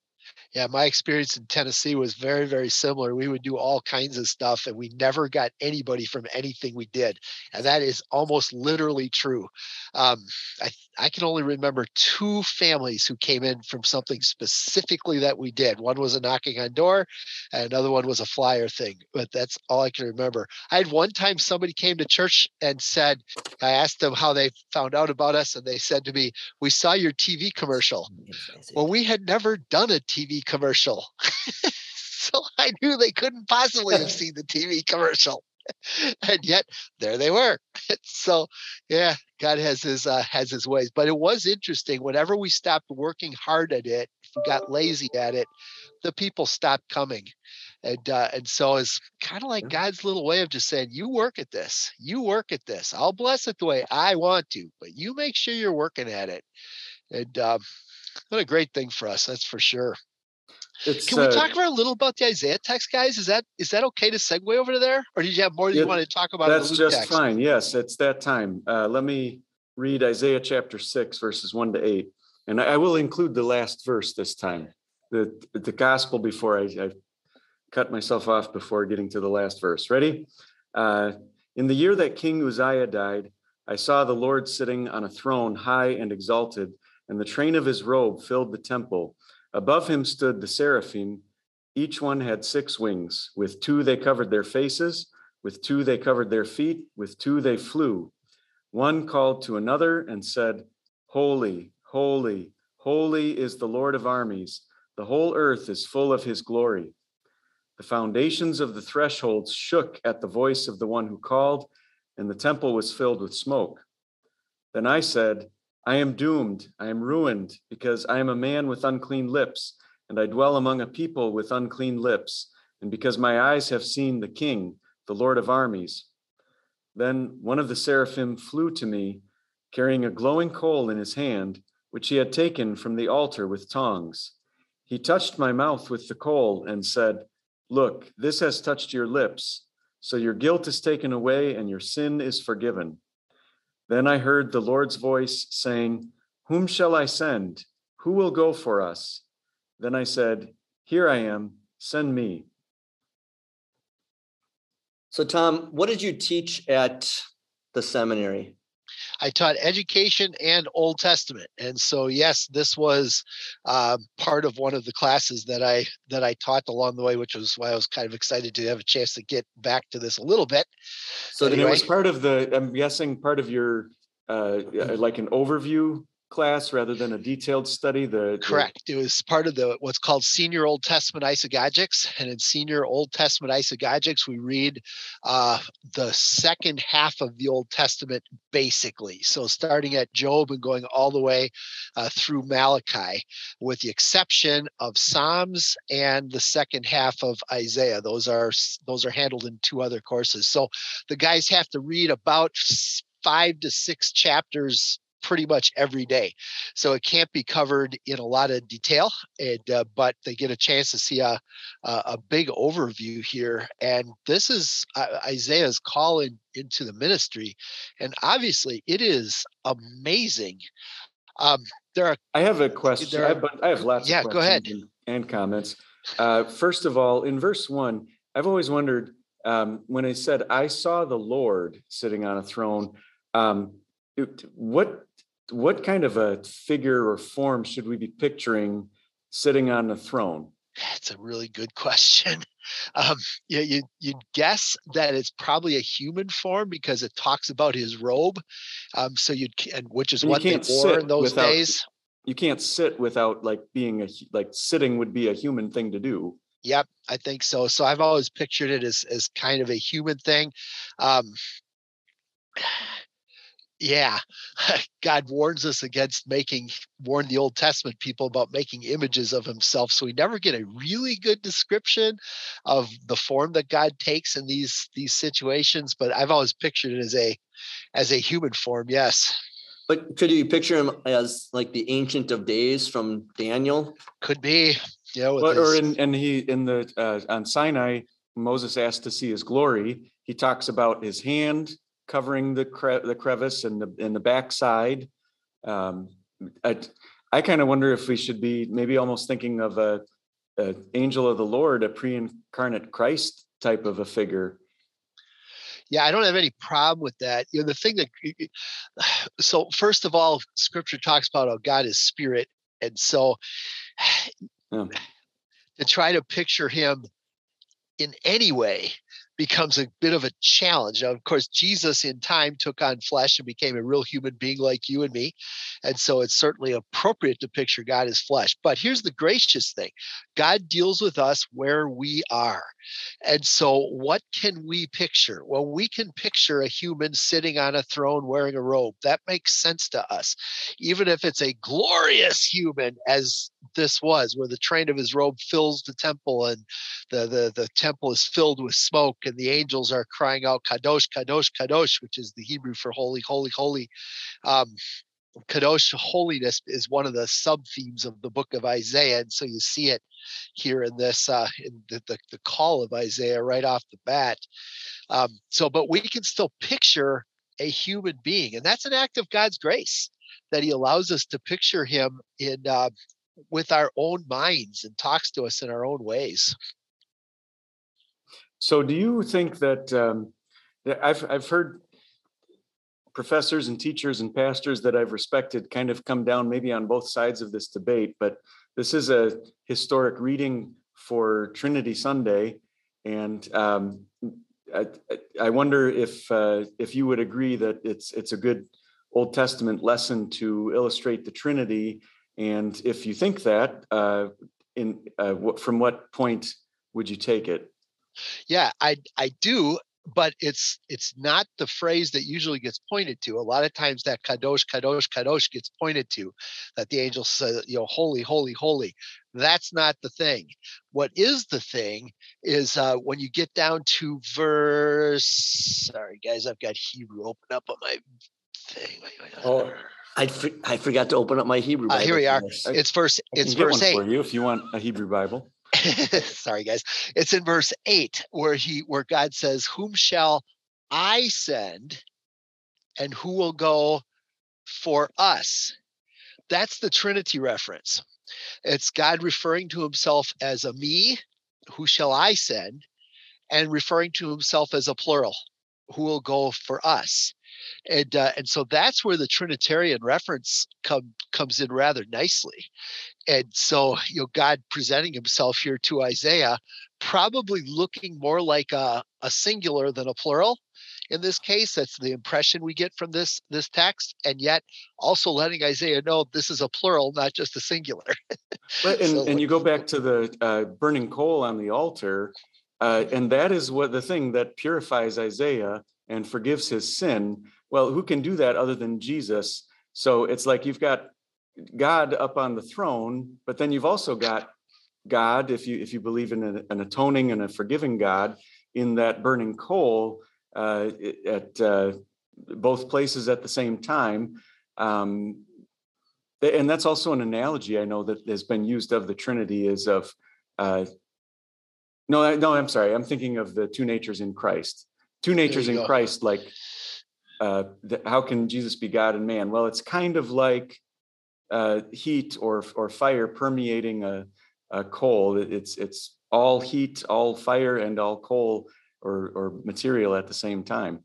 Yeah, my experience in Tennessee was very, very similar. We would do all kinds of stuff and we never got anybody from anything we did. And that is almost literally true. Um, I, I can only remember two families who came in from something specifically that we did. One was a knocking on door, and another one was a flyer thing. But that's all I can remember. I had one time somebody came to church and said, I asked them how they found out about us, and they said to me, We saw your TV commercial. Well, we had never done a TV commercial. so I knew they couldn't possibly have seen the TV commercial. and yet there they were. so yeah, God has his uh, has his ways. But it was interesting. Whenever we stopped working hard at it, if we got lazy at it, the people stopped coming. And uh, and so it's kind of like God's little way of just saying, "You work at this. You work at this. I'll bless it the way I want to, but you make sure you're working at it." And um, what a great thing for us, that's for sure. It's, Can we uh, talk about a little about the Isaiah text, guys? Is that is that okay to segue over to there, or did you have more that Yeah, you want to talk about? That's just text? fine. Yes, it's that time. Uh, let me read Isaiah chapter six, verses one to eight. And I I will include the last verse this time, the, the gospel before I, I cut myself off before getting to the last verse. Ready? Uh, in the year that King Uzziah died, I saw the Lord sitting on a throne high and exalted, and the train of his robe filled the temple. Above him stood the seraphim. Each one had six wings. With two they covered their faces, with two they covered their feet, with two they flew. One called to another and said, Holy, holy, holy is the Lord of armies. The whole earth is full of his glory. The foundations of the thresholds shook at the voice of the one who called, and the temple was filled with smoke. Then I said, I am doomed, I am ruined, because I am a man with unclean lips, and I dwell among a people with unclean lips, and because my eyes have seen the King, the Lord of armies. Then one of the seraphim flew to me, carrying a glowing coal in his hand, which he had taken from the altar with tongs. He touched my mouth with the coal and said, Look, this has touched your lips, so your guilt is taken away and your sin is forgiven. Then I heard the Lord's voice saying, Whom shall I send? Who will go for us? Then I said, Here I am, send me. So, Tom, what did you teach at the seminary? I taught education and Old Testament, and so yes, this was uh, part of one of the classes that I that I taught along the way, which was why I was kind of excited to have a chance to get back to this a little bit. So, did it was part of the, I'm guessing, part of your, uh, like an overview class rather than a detailed study, the. the- Correct. It was part of the what's called senior Old Testament isagogics, and in senior Old Testament isagogics, we read uh, the second half of the Old Testament basically. So starting at Job and going all the way uh, through Malachi, with the exception of Psalms and the second half of Isaiah. Those are those are handled in two other courses. So the guys have to read about five to six chapters pretty much every day so it can't be covered in a lot of detail and uh, but they get a chance to see a a, a big overview here and this is isaiah's call in, into the ministry and obviously it is amazing um there are I have a question. There I have, I have lots Yeah, of go ahead. and, and comments. Uh, first of all, in verse one, I've always wondered um, when I said, I saw the Lord sitting on a throne, um, it- what what kind of a figure or form should we be picturing sitting on a throne? That's a really good question. Um, you, you you'd guess that it's probably a human form because it talks about his robe. Um, so you'd and which is And what they wore in those without- days. You can't sit without like being a like sitting would be a human thing to do. Yep, I think so. So I've always pictured it as as kind of a human thing. Um, yeah, God warns us against making warn the Old Testament people about making images of Himself. So we never get a really good description of the form that God takes in these these situations. But I've always pictured it as a as a human form. Yes, But could you picture him as like the Ancient of Days from Daniel? could be. Yeah, with But, or in, and he in the uh, on Sinai, Moses asked to see his glory. He talks about his hand covering the cre- the crevice and the in the backside. Um, I I kind of wonder if we should be maybe almost thinking of a, a angel of the Lord, a pre-incarnate Christ type of a figure. yeah, I don't have any problem with that. You know, the thing that so first of all, Scripture talks about how God is spirit, and so Yeah. to try to picture him in any way becomes a bit of a challenge. Now, of course, Jesus in time took on flesh and became a real human being like you and me. And so it's certainly appropriate to picture God as flesh. But here's the gracious thing God deals with us where we are. And so, what can we picture? Well, we can picture a human sitting on a throne wearing a robe. That makes sense to us. Even if it's a glorious human, as this was, where the train of his robe fills the temple and the, the, the temple is filled with smoke and the angels are crying out, Kadosh, Kadosh, Kadosh, which is the Hebrew for holy, holy, holy. Um, Kadosh holiness is one of the sub themes of the book of Isaiah. And so you see it here in this, uh, in the, the, the call of Isaiah right off the bat. Um, so, but we can still picture a human being, and that's an act of God's grace that He allows us to picture Him in uh, with our own minds and talks to us in our own ways. So, do you think that um, I've I've heard professors and teachers and pastors that I've respected kind of come down maybe on both sides of this debate, but this is a historic reading for Trinity Sunday, and um, I, I wonder if uh, if you would agree that it's it's a good Old Testament lesson to illustrate the Trinity, and if you think that, uh, in uh, from what point would you take it? Yeah, I I do, but it's it's not the phrase that usually gets pointed to. A lot of times that kadosh, kadosh, kadosh gets pointed to, that the angel says, you know, holy, holy, holy. That's not the thing. What is the thing is uh, when you get down to verse. Sorry, guys, I've got Hebrew open up on my thing. Oh, I, for- I forgot to open up my Hebrew. Uh, here Bible we are. this. It's verse. It's verse eight. for you if you want a Hebrew Bible. sorry guys. It's in verse 8 where he where god says whom shall i send and who will go for us? That's the trinity reference. It's god referring to himself as a me who shall i send and referring to himself as a plural who will go for us and uh, and so that's where the trinitarian reference come comes in rather nicely. And so you know god presenting himself here to isaiah probably looking more like a, a singular than a plural in this case. That's the impression we get from this this text. And yet also letting isaiah know this is a plural not just a singular. But, and, So- and you go back to the uh, burning coal on the altar, uh, and that is what the thing that purifies Isaiah and forgives his sin. Well, who can do that other than Jesus? So it's like you've got God up on the throne, but then you've also got God, if you if you believe in an, an atoning and a forgiving God, in that burning coal uh, at uh, both places at the same time. Um, and that's also an analogy I know that has been used of the Trinity is of uh, no, no, I'm sorry, I'm thinking of the two natures in Christ. Two natures in go. Christ, like uh, the, how can Jesus be God and man? Well, it's kind of like uh, heat or or fire permeating a, a coal. It's it's all heat, all fire, and all coal or or material at the same time.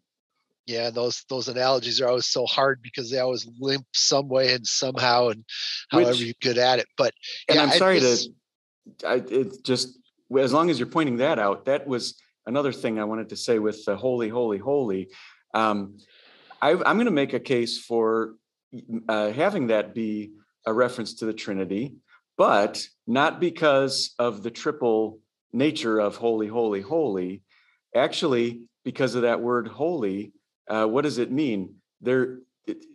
yeah those those analogies are always so hard because they always limp some way and somehow and however Which- you get at it but And yeah, I'm sorry to, I, it's just as long as you're pointing that out, that was another thing I wanted to say with the holy, holy, holy. Um, I, I'm going to make a case for uh, having that be a reference to the Trinity, but not because of the triple nature of holy, holy, holy. Actually, because of that word holy, uh, what does it mean? There, it,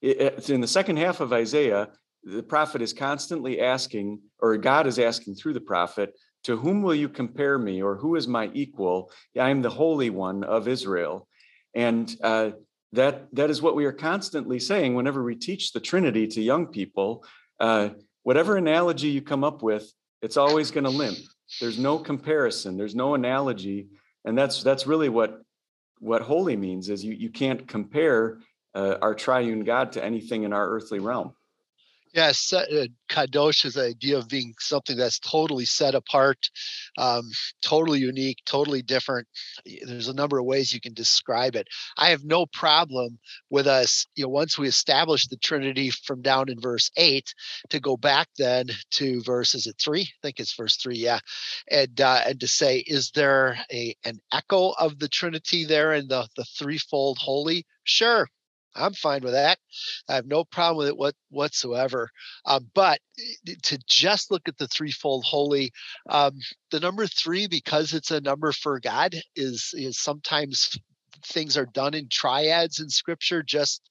it, in the second half of Isaiah, the prophet is constantly asking, or God is asking through the prophet, to whom will you compare me, or who is my equal? I am the Holy One of Israel. And uh, that that is what we are constantly saying whenever we teach the Trinity to young people. Uh, whatever analogy you come up with, it's always going to limp. There's no comparison. There's no analogy, and that's that's really what what holy means. Is you you can't compare uh, our triune God to anything in our earthly realm. Yes, uh, kadosh is the idea of being something that's totally set apart, um, totally unique, totally different. There's a number of ways you can describe it. I have no problem with us, you know, once we establish the Trinity from down in verse eight, to go back then to verse is it three? I think it's verse three, yeah, and uh, and to say, is there a an echo of the Trinity there in the the threefold holy? Sure, I'm fine with that. I have no problem with it what, whatsoever. Um, but eh, to just look at the threefold holy, um, the number three, because it's a number for God, is is sometimes things are done in triads in Scripture, just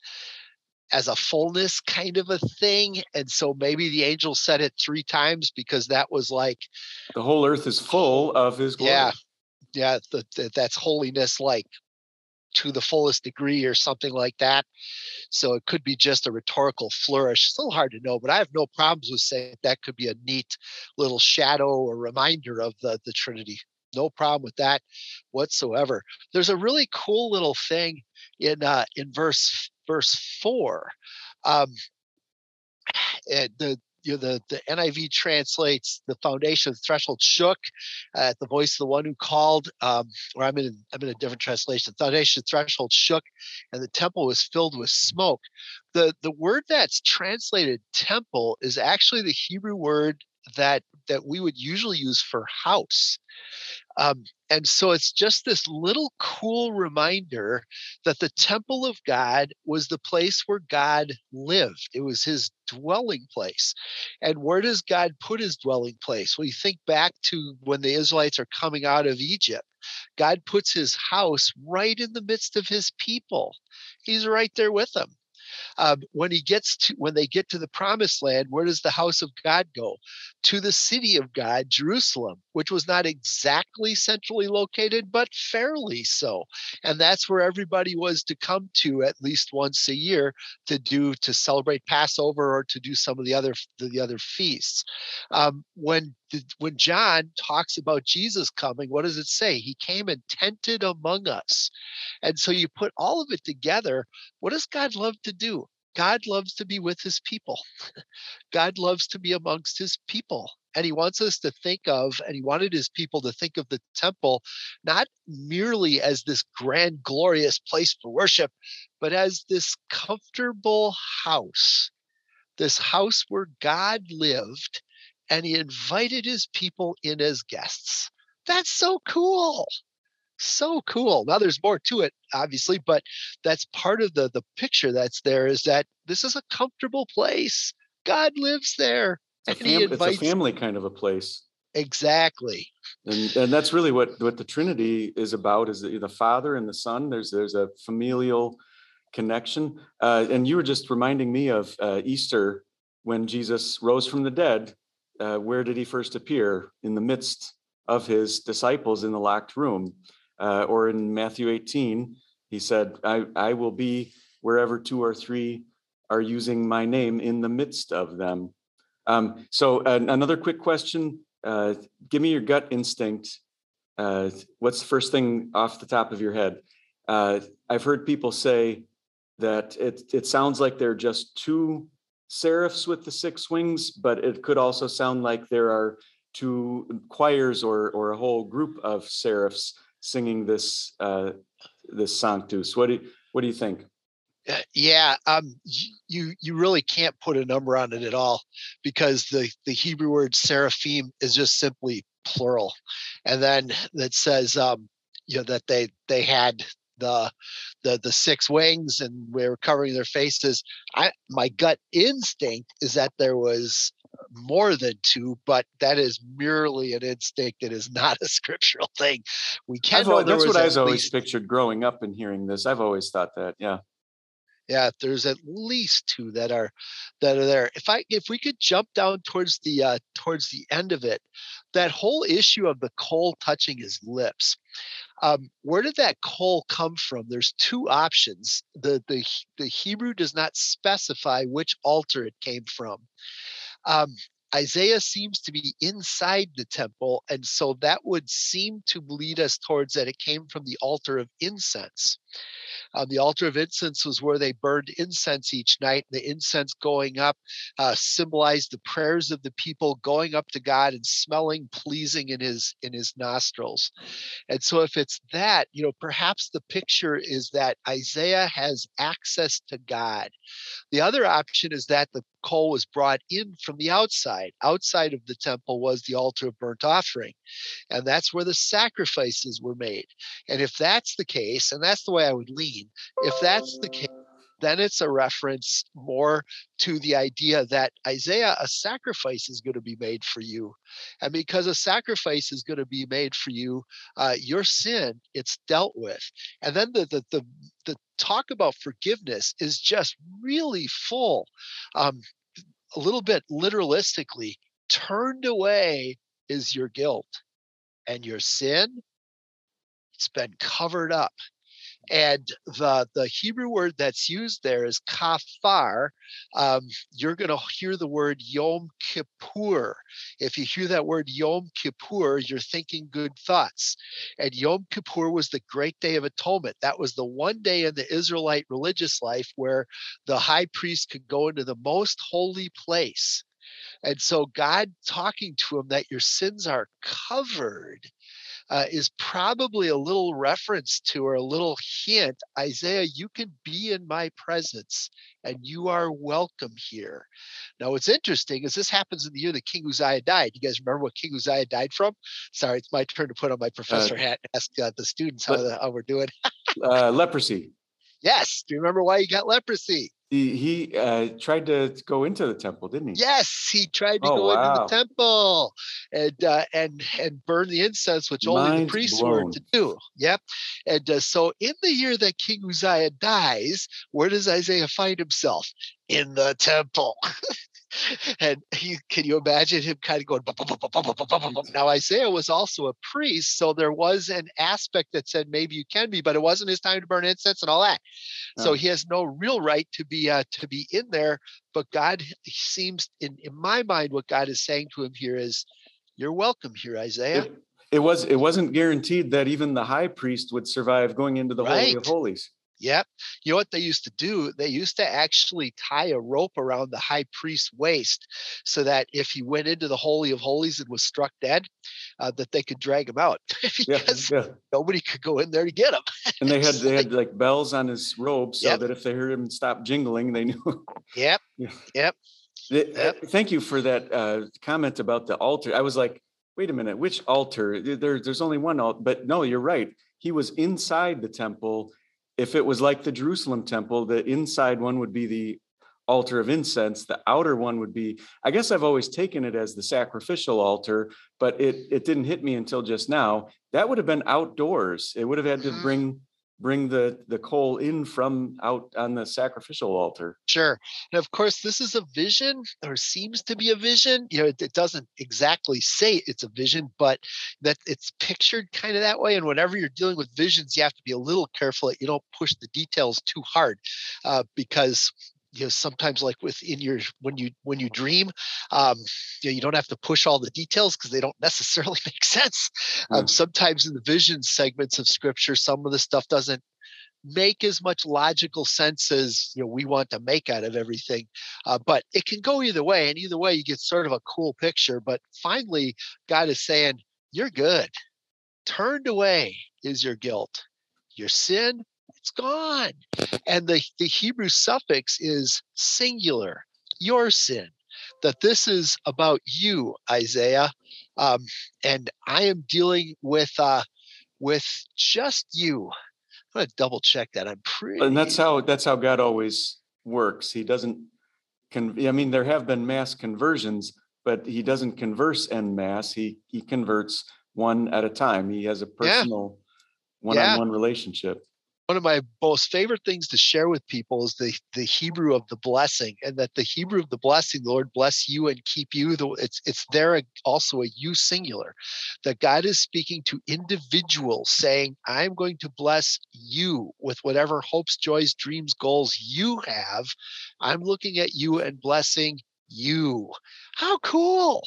as a fullness kind of a thing. And so maybe the angel said it three times because that was like the whole earth is full of His glory. Yeah, yeah, the, the, that's holiness like to the fullest degree or something like that. So it could be just a rhetorical flourish. It's a little hard to know, but I have no problems with saying that could be a neat little shadow or reminder of the, the Trinity. No problem with that whatsoever. There's a really cool little thing in uh, in verse verse four. Um, the you know, the, the NIV translates the foundation the threshold shook at the voice of the one who called, um, or I'm in, I'm in a different translation. The foundation threshold shook and the temple was filled with smoke. The, the word that's translated temple is actually the Hebrew word that that we would usually use for house. Um, and so it's just this little cool reminder that the temple of God was the place where God lived. It was his dwelling place. And where does God put his dwelling place? Well, you think back to when the Israelites are coming out of Egypt. God puts his house right in the midst of his people. He's right there with them. Um, when he gets to when they get to the promised land, where does the house of God go? To the city of God, Jerusalem, which was not exactly centrally located, but fairly so. And that's where everybody was to come to at least once a year to do to celebrate Passover or to do some of the other the other feasts. Um, when when John talks about Jesus coming, what does it say? He came and tented among us. And so you put all of it together. What does God love to do? God loves to be with his people. God loves to be amongst his people. And he wants us to think of, and he wanted his people to think of the temple not merely as this grand, glorious place for worship, but as this comfortable house, this house where God lived and he invited his people in as guests. That's so cool. So cool. Now there's more to it, obviously, but that's part of the the picture that's there is that this is a comfortable place. God lives there. It's, a, fam- invites- it's a family kind of a place. Exactly. And and that's really what what the Trinity is about is the, the Father and the Son. There's there's a familial connection. Uh, and you were just reminding me of uh, Easter when Jesus rose from the dead uh, where did he first appear? In the midst of his disciples in the locked room. Uh, or in Matthew 18, he said, I, I will be wherever two or three are using my name in the midst of them. Um, so, another quick question uh, give me your gut instinct. Uh, what's the first thing off the top of your head? Uh, I've heard people say that it, it sounds like they're just two seraphs with the six wings, but it could also sound like there are two choirs or or a whole group of seraphs singing this uh, this sanctus. What do you, what do you think? Uh, yeah, um, you you really can't put a number on it at all because the the Hebrew word seraphim is just simply plural, and then that says um, you know that they they had the the the six wings and we're covering their faces. I my gut instinct is that there was more than two, but that is merely an instinct. It is not a scriptural thing. We can know that's what I've always least, pictured growing up and hearing this. I've always thought that, yeah. Yeah, there's at least two that are that are there. If I if we could jump down towards the uh towards the end of it, that whole issue of the coal touching his lips. Um, where did that coal come from? There's two options. The, the, the Hebrew does not specify which altar it came from. Um, Isaiah seems to be inside the temple. And so that would seem to lead us towards that it came from the altar of incense. Um, the altar of incense was where they burned incense each night. The incense going up uh, symbolized the prayers of the people going up to God and smelling pleasing in his in his nostrils. And so, if it's that, you know, perhaps the picture is that Isaiah has access to God. The other option is that the coal was brought in from the outside. Outside of the temple was the altar of burnt offering, and that's where the sacrifices were made. And if that's the case, and that's the way I would lean, if that's the case, then it's a reference more to the idea that Isaiah, a sacrifice is going to be made for you. And because a sacrifice is going to be made for you, uh, your sin, it's dealt with. And then the, the, the, the talk about forgiveness is just really full. Um, a little bit literalistically, turned away is your guilt and your sin, it's been covered up. And the, the Hebrew word that's used there is kafar. Um, you're going to hear the word Yom Kippur. If you hear that word Yom Kippur, you're thinking good thoughts. And Yom Kippur was the great day of atonement. That was the one day in the Israelite religious life where the high priest could go into the most holy place. And so God talking to him that your sins are covered uh, is probably a little reference to or a little hint Isaiah, you can be in my presence and you are welcome here. Now, what's interesting is this happens in the year that King Uzziah died. You guys remember what King Uzziah died from? Sorry, it's my turn to put on my uh, professor uh, hat and ask uh, the students how, the, how we're doing. uh, leprosy. Yes. Do you remember why he got leprosy? He, he uh, tried to go into the temple, didn't he? Yes, he tried to oh, go wow. into the temple and uh, and and burn the incense, which Mind only the priests blown. were to do. Yep. And uh, so, in the year that King Uzziah dies, where does Isaiah find himself? In the temple. and he can you imagine him kind of going now isaiah was also a priest so there was an aspect that said maybe you can be but it wasn't his time to burn incense and all that. So he has no real right to be uh, to be in there but god seems in in my mind what god is saying to him here is you're welcome here isaiah. It, it was it wasn't guaranteed that even the high priest would survive going into the right. holy of holies Yep. You know what they used to do? They used to actually tie a rope around the high priest's waist so that if he went into the Holy of Holies and was struck dead, uh, that they could drag him out because yeah, yeah. nobody could go in there to get him. and they had they had like bells on his robe so yep. that if they heard him stop jingling, they knew. Yep. yeah. Yep. Yep. Thank you for that uh, comment about the altar. I was like, wait a minute, which altar? There, there's only one altar. But no, you're right. He was inside the temple if it was like the Jerusalem temple, the inside one would be the altar of incense the outer one would be i guess i've always taken it as the sacrificial altar but it it didn't hit me until just now that would have been outdoors it would have had to mm-hmm. bring bring the the coal in from out on the sacrificial altar. Sure. And of course this is a vision or seems to be a vision. You know it, it, doesn't exactly say it's a vision but that it's pictured kind of that way. And whenever you're dealing with visions you have to be a little careful that you don't push the details too hard uh, because you know sometimes like within your when you when you dream um you know you don't have to push all the details because they don't necessarily make sense. Um, sometimes in the vision segments of scripture some of the stuff doesn't make as much logical sense as you know we want to make out of everything uh, but it can go either way and either way you get sort of a cool picture but finally god is saying you're good. Turned away is your guilt. Your sin it's gone. And the, the Hebrew suffix is singular, your sin, that this is about you, Isaiah. Um, and I am dealing with uh, with just you. I'm gonna double check that. I'm pretty and that's how that's how God always works. He doesn't con- I mean, there have been mass conversions, but he doesn't converse en mass. He he converts one at a time. He has a personal yeah. one-on-one yeah. relationship one of my most favorite things to share with people is the, the Hebrew of the blessing, and that the Hebrew of the blessing, the Lord bless you and keep you. It's it's there also a you singular, that God is speaking to individuals, saying, "I'm going to bless you with whatever hopes, joys, dreams, goals you have. I'm looking at you and blessing you. How cool.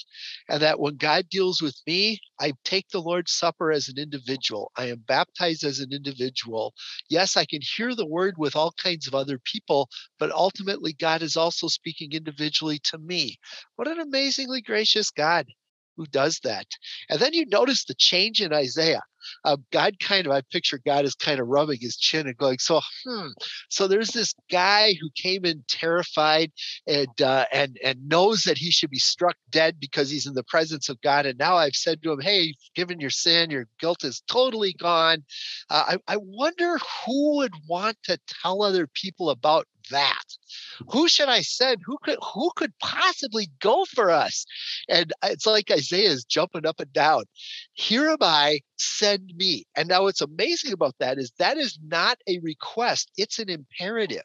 And that when God deals with me, I take the Lord's Supper as an individual. I am baptized as an individual. Yes, I can hear the word with all kinds of other people, but ultimately, God is also speaking individually to me. What an amazingly gracious God who does that. And then you notice the change in Isaiah. Uh, God kind of, I picture God as kind of rubbing his chin and going, so, hmm. So there's this guy who came in terrified and uh, and and knows that he should be struck dead because he's in the presence of God. And now I've said to him, hey, given your sin, your guilt is totally gone. Uh, I, I wonder who would want to tell other people about that? Who should i send? Who could who could possibly go for us? And it's like isaiah is jumping up and down. Here am i send me. And now what's amazing about that is that is not a request it's an imperative.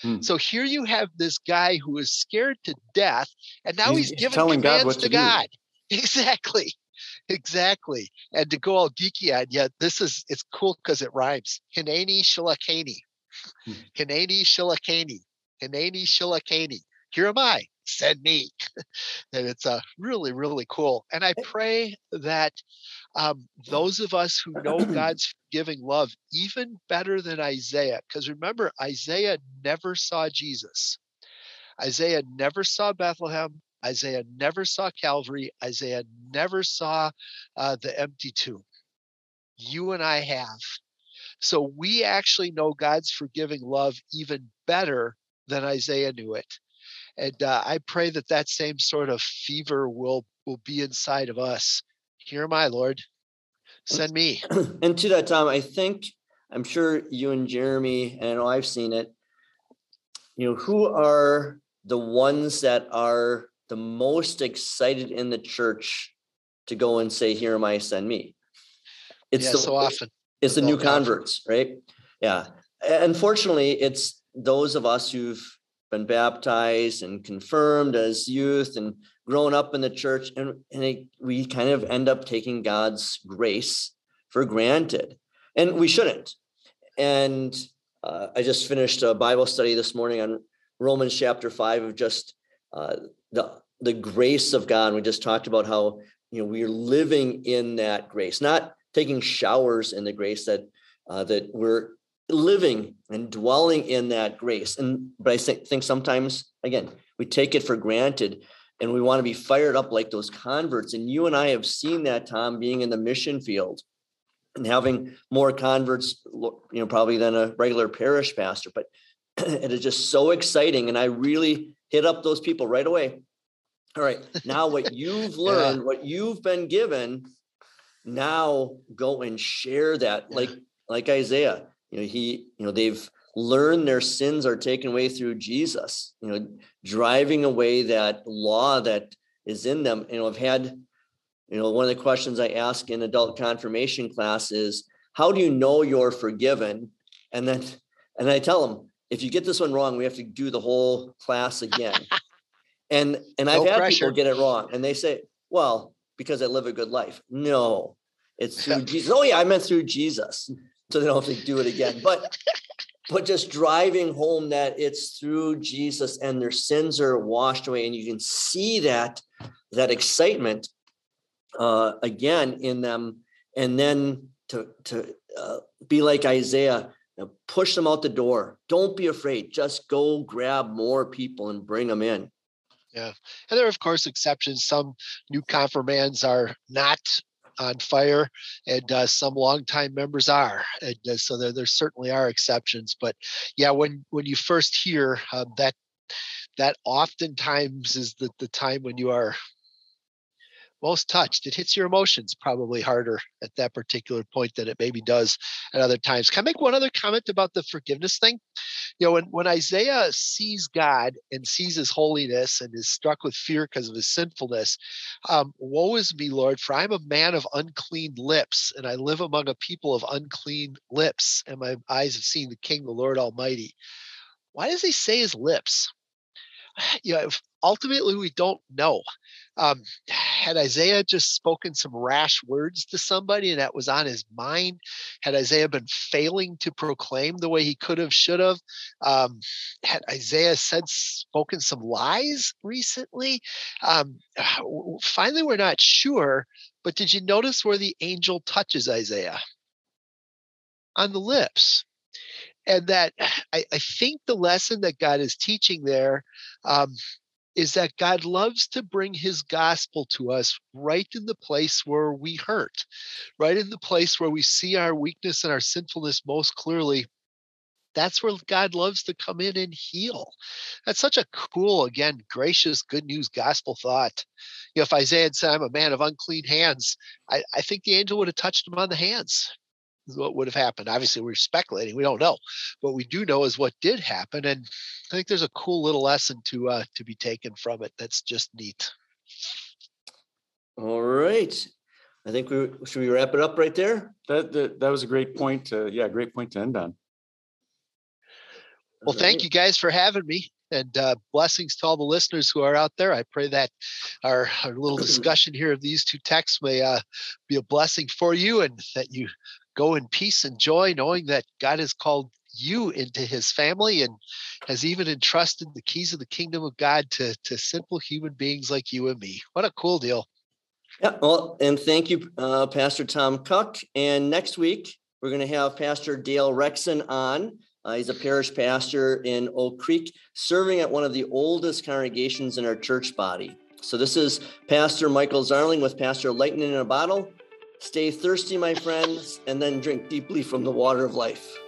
Hmm. so here you have this guy who is scared to death and now he's, he's giving telling commands god to, to god. Exactly. Exactly. And to go all geeky on yeah, this is it's cool because it rhymes. Hineni Shilakani. Hineni Shilakani. Hineni Shilakani. Here am I. Send me. and it's uh, really, really cool. And I eh pray that um, those of us who know God's giving love even better than Isaiah, because remember, Isaiah never saw Jesus. Isaiah never saw Bethlehem. Isaiah never saw Calvary. Isaiah never saw uh, the empty tomb. You and I have. So we actually know God's forgiving love even better than Isaiah knew it. And uh, I pray that that same sort of fever will will be inside of us. Here my Lord. Send me. And to that, Tom, I think I'm sure you and Jeremy, and I know I've seen it. You know, who are the ones that are the most excited in the church to go and say, "Here am I, send me"? It's yeah, the, so often. It's the new converts, right? Yeah. Unfortunately, it's those of us who've been baptized and confirmed as youth and grown up in the church, and, and it, we kind of end up taking God's grace for granted. And we shouldn't. And uh, I just finished a Bible study this morning on Romans chapter five of just uh, the the grace of God. We just talked about how you know we're living in that grace, not taking showers in the grace that uh, that we're living and dwelling in that grace. And but I think, think sometimes again we take it for granted and we want to be fired up like those converts. And you and I have seen that, Tom, being in the mission field and having more converts, you know, probably than a regular parish pastor. But it is just so exciting. And I really hit up those people right away. All right, now what you've learned, yeah. what you've been given, now go and share that yeah. like like isaiah you know he you know they've learned their sins are taken away through jesus you know driving away that law that is in them you know i've had you know one of the questions i ask in adult confirmation class is how do you know you're forgiven and then and i tell them if you get this one wrong we have to do the whole class again and and i've had pressure. people get it wrong and they say well because I live a good life. No, it's through Jesus. Oh yeah, I meant through Jesus. So they don't have to do it again. But but just driving home that it's through Jesus and their sins are washed away, and you can see that that excitement uh, again in them, and then to to uh, be like Isaiah, you know, push them out the door. Don't be afraid. Just go grab more people and bring them in. Yeah. And there are, of course, exceptions. Some new confirmands are not on fire, and uh, some longtime members are. And uh, so there, there certainly are exceptions. But yeah, when when you first hear uh, that, that oftentimes is the, the time when you are most touched. It hits your emotions probably harder at that particular point than it maybe does at other times. Can I make one other comment about the forgiveness thing? You know, when, when Isaiah sees God and sees his holiness and is struck with fear because of his sinfulness, um, woe is me, Lord, for I'm a man of unclean lips, and I live among a people of unclean lips, and my eyes have seen the King, the Lord Almighty. Why does he say his lips? You know, ultimately we don't know Um, had Isaiah just spoken some rash words to somebody and that was on his mind? Had Isaiah been failing to proclaim the way he could have, should have? Um, had Isaiah said, spoken some lies recently? Um, finally, we're not sure, but did you notice where the angel touches Isaiah? On the lips and that I, I, think the lesson that God is teaching there um, is that God loves to bring his gospel to us right in the place where we hurt, right in the place where we see our weakness and our sinfulness most clearly. That's where God loves to come in and heal. That's such a cool, again, gracious, good news gospel thought. You know, if Isaiah had said, I'm a man of unclean hands, I, I think the angel would have touched him on the hands what would have happened. Obviously, we're speculating; we don't know. What we do know is what did happen, and I think there's a cool little lesson to uh, to be taken from it. That's just neat. All right, I think we should we wrap it up right there. That that, that was a great point. To, yeah, great point to end on. Well, thank you guys for having me and uh, blessings to all the listeners who are out there. I pray that our, our little discussion here of these two texts may uh, be a blessing for you and that you go in peace and joy, knowing that God has called you into his family and has even entrusted the keys of the kingdom of God to, to simple human beings like you and me. What a cool deal. Yeah, well, and thank you, uh, Pastor Tom Cook. And next week, we're going to have Pastor Dale Rexon on. Uh, he's a parish pastor in Oak Creek, serving at one of the oldest congregations in our church body. So, this is Pastor Michael Zarling with Pastor Lightning in a Bottle. Stay thirsty, my friends, and then drink deeply from the water of life.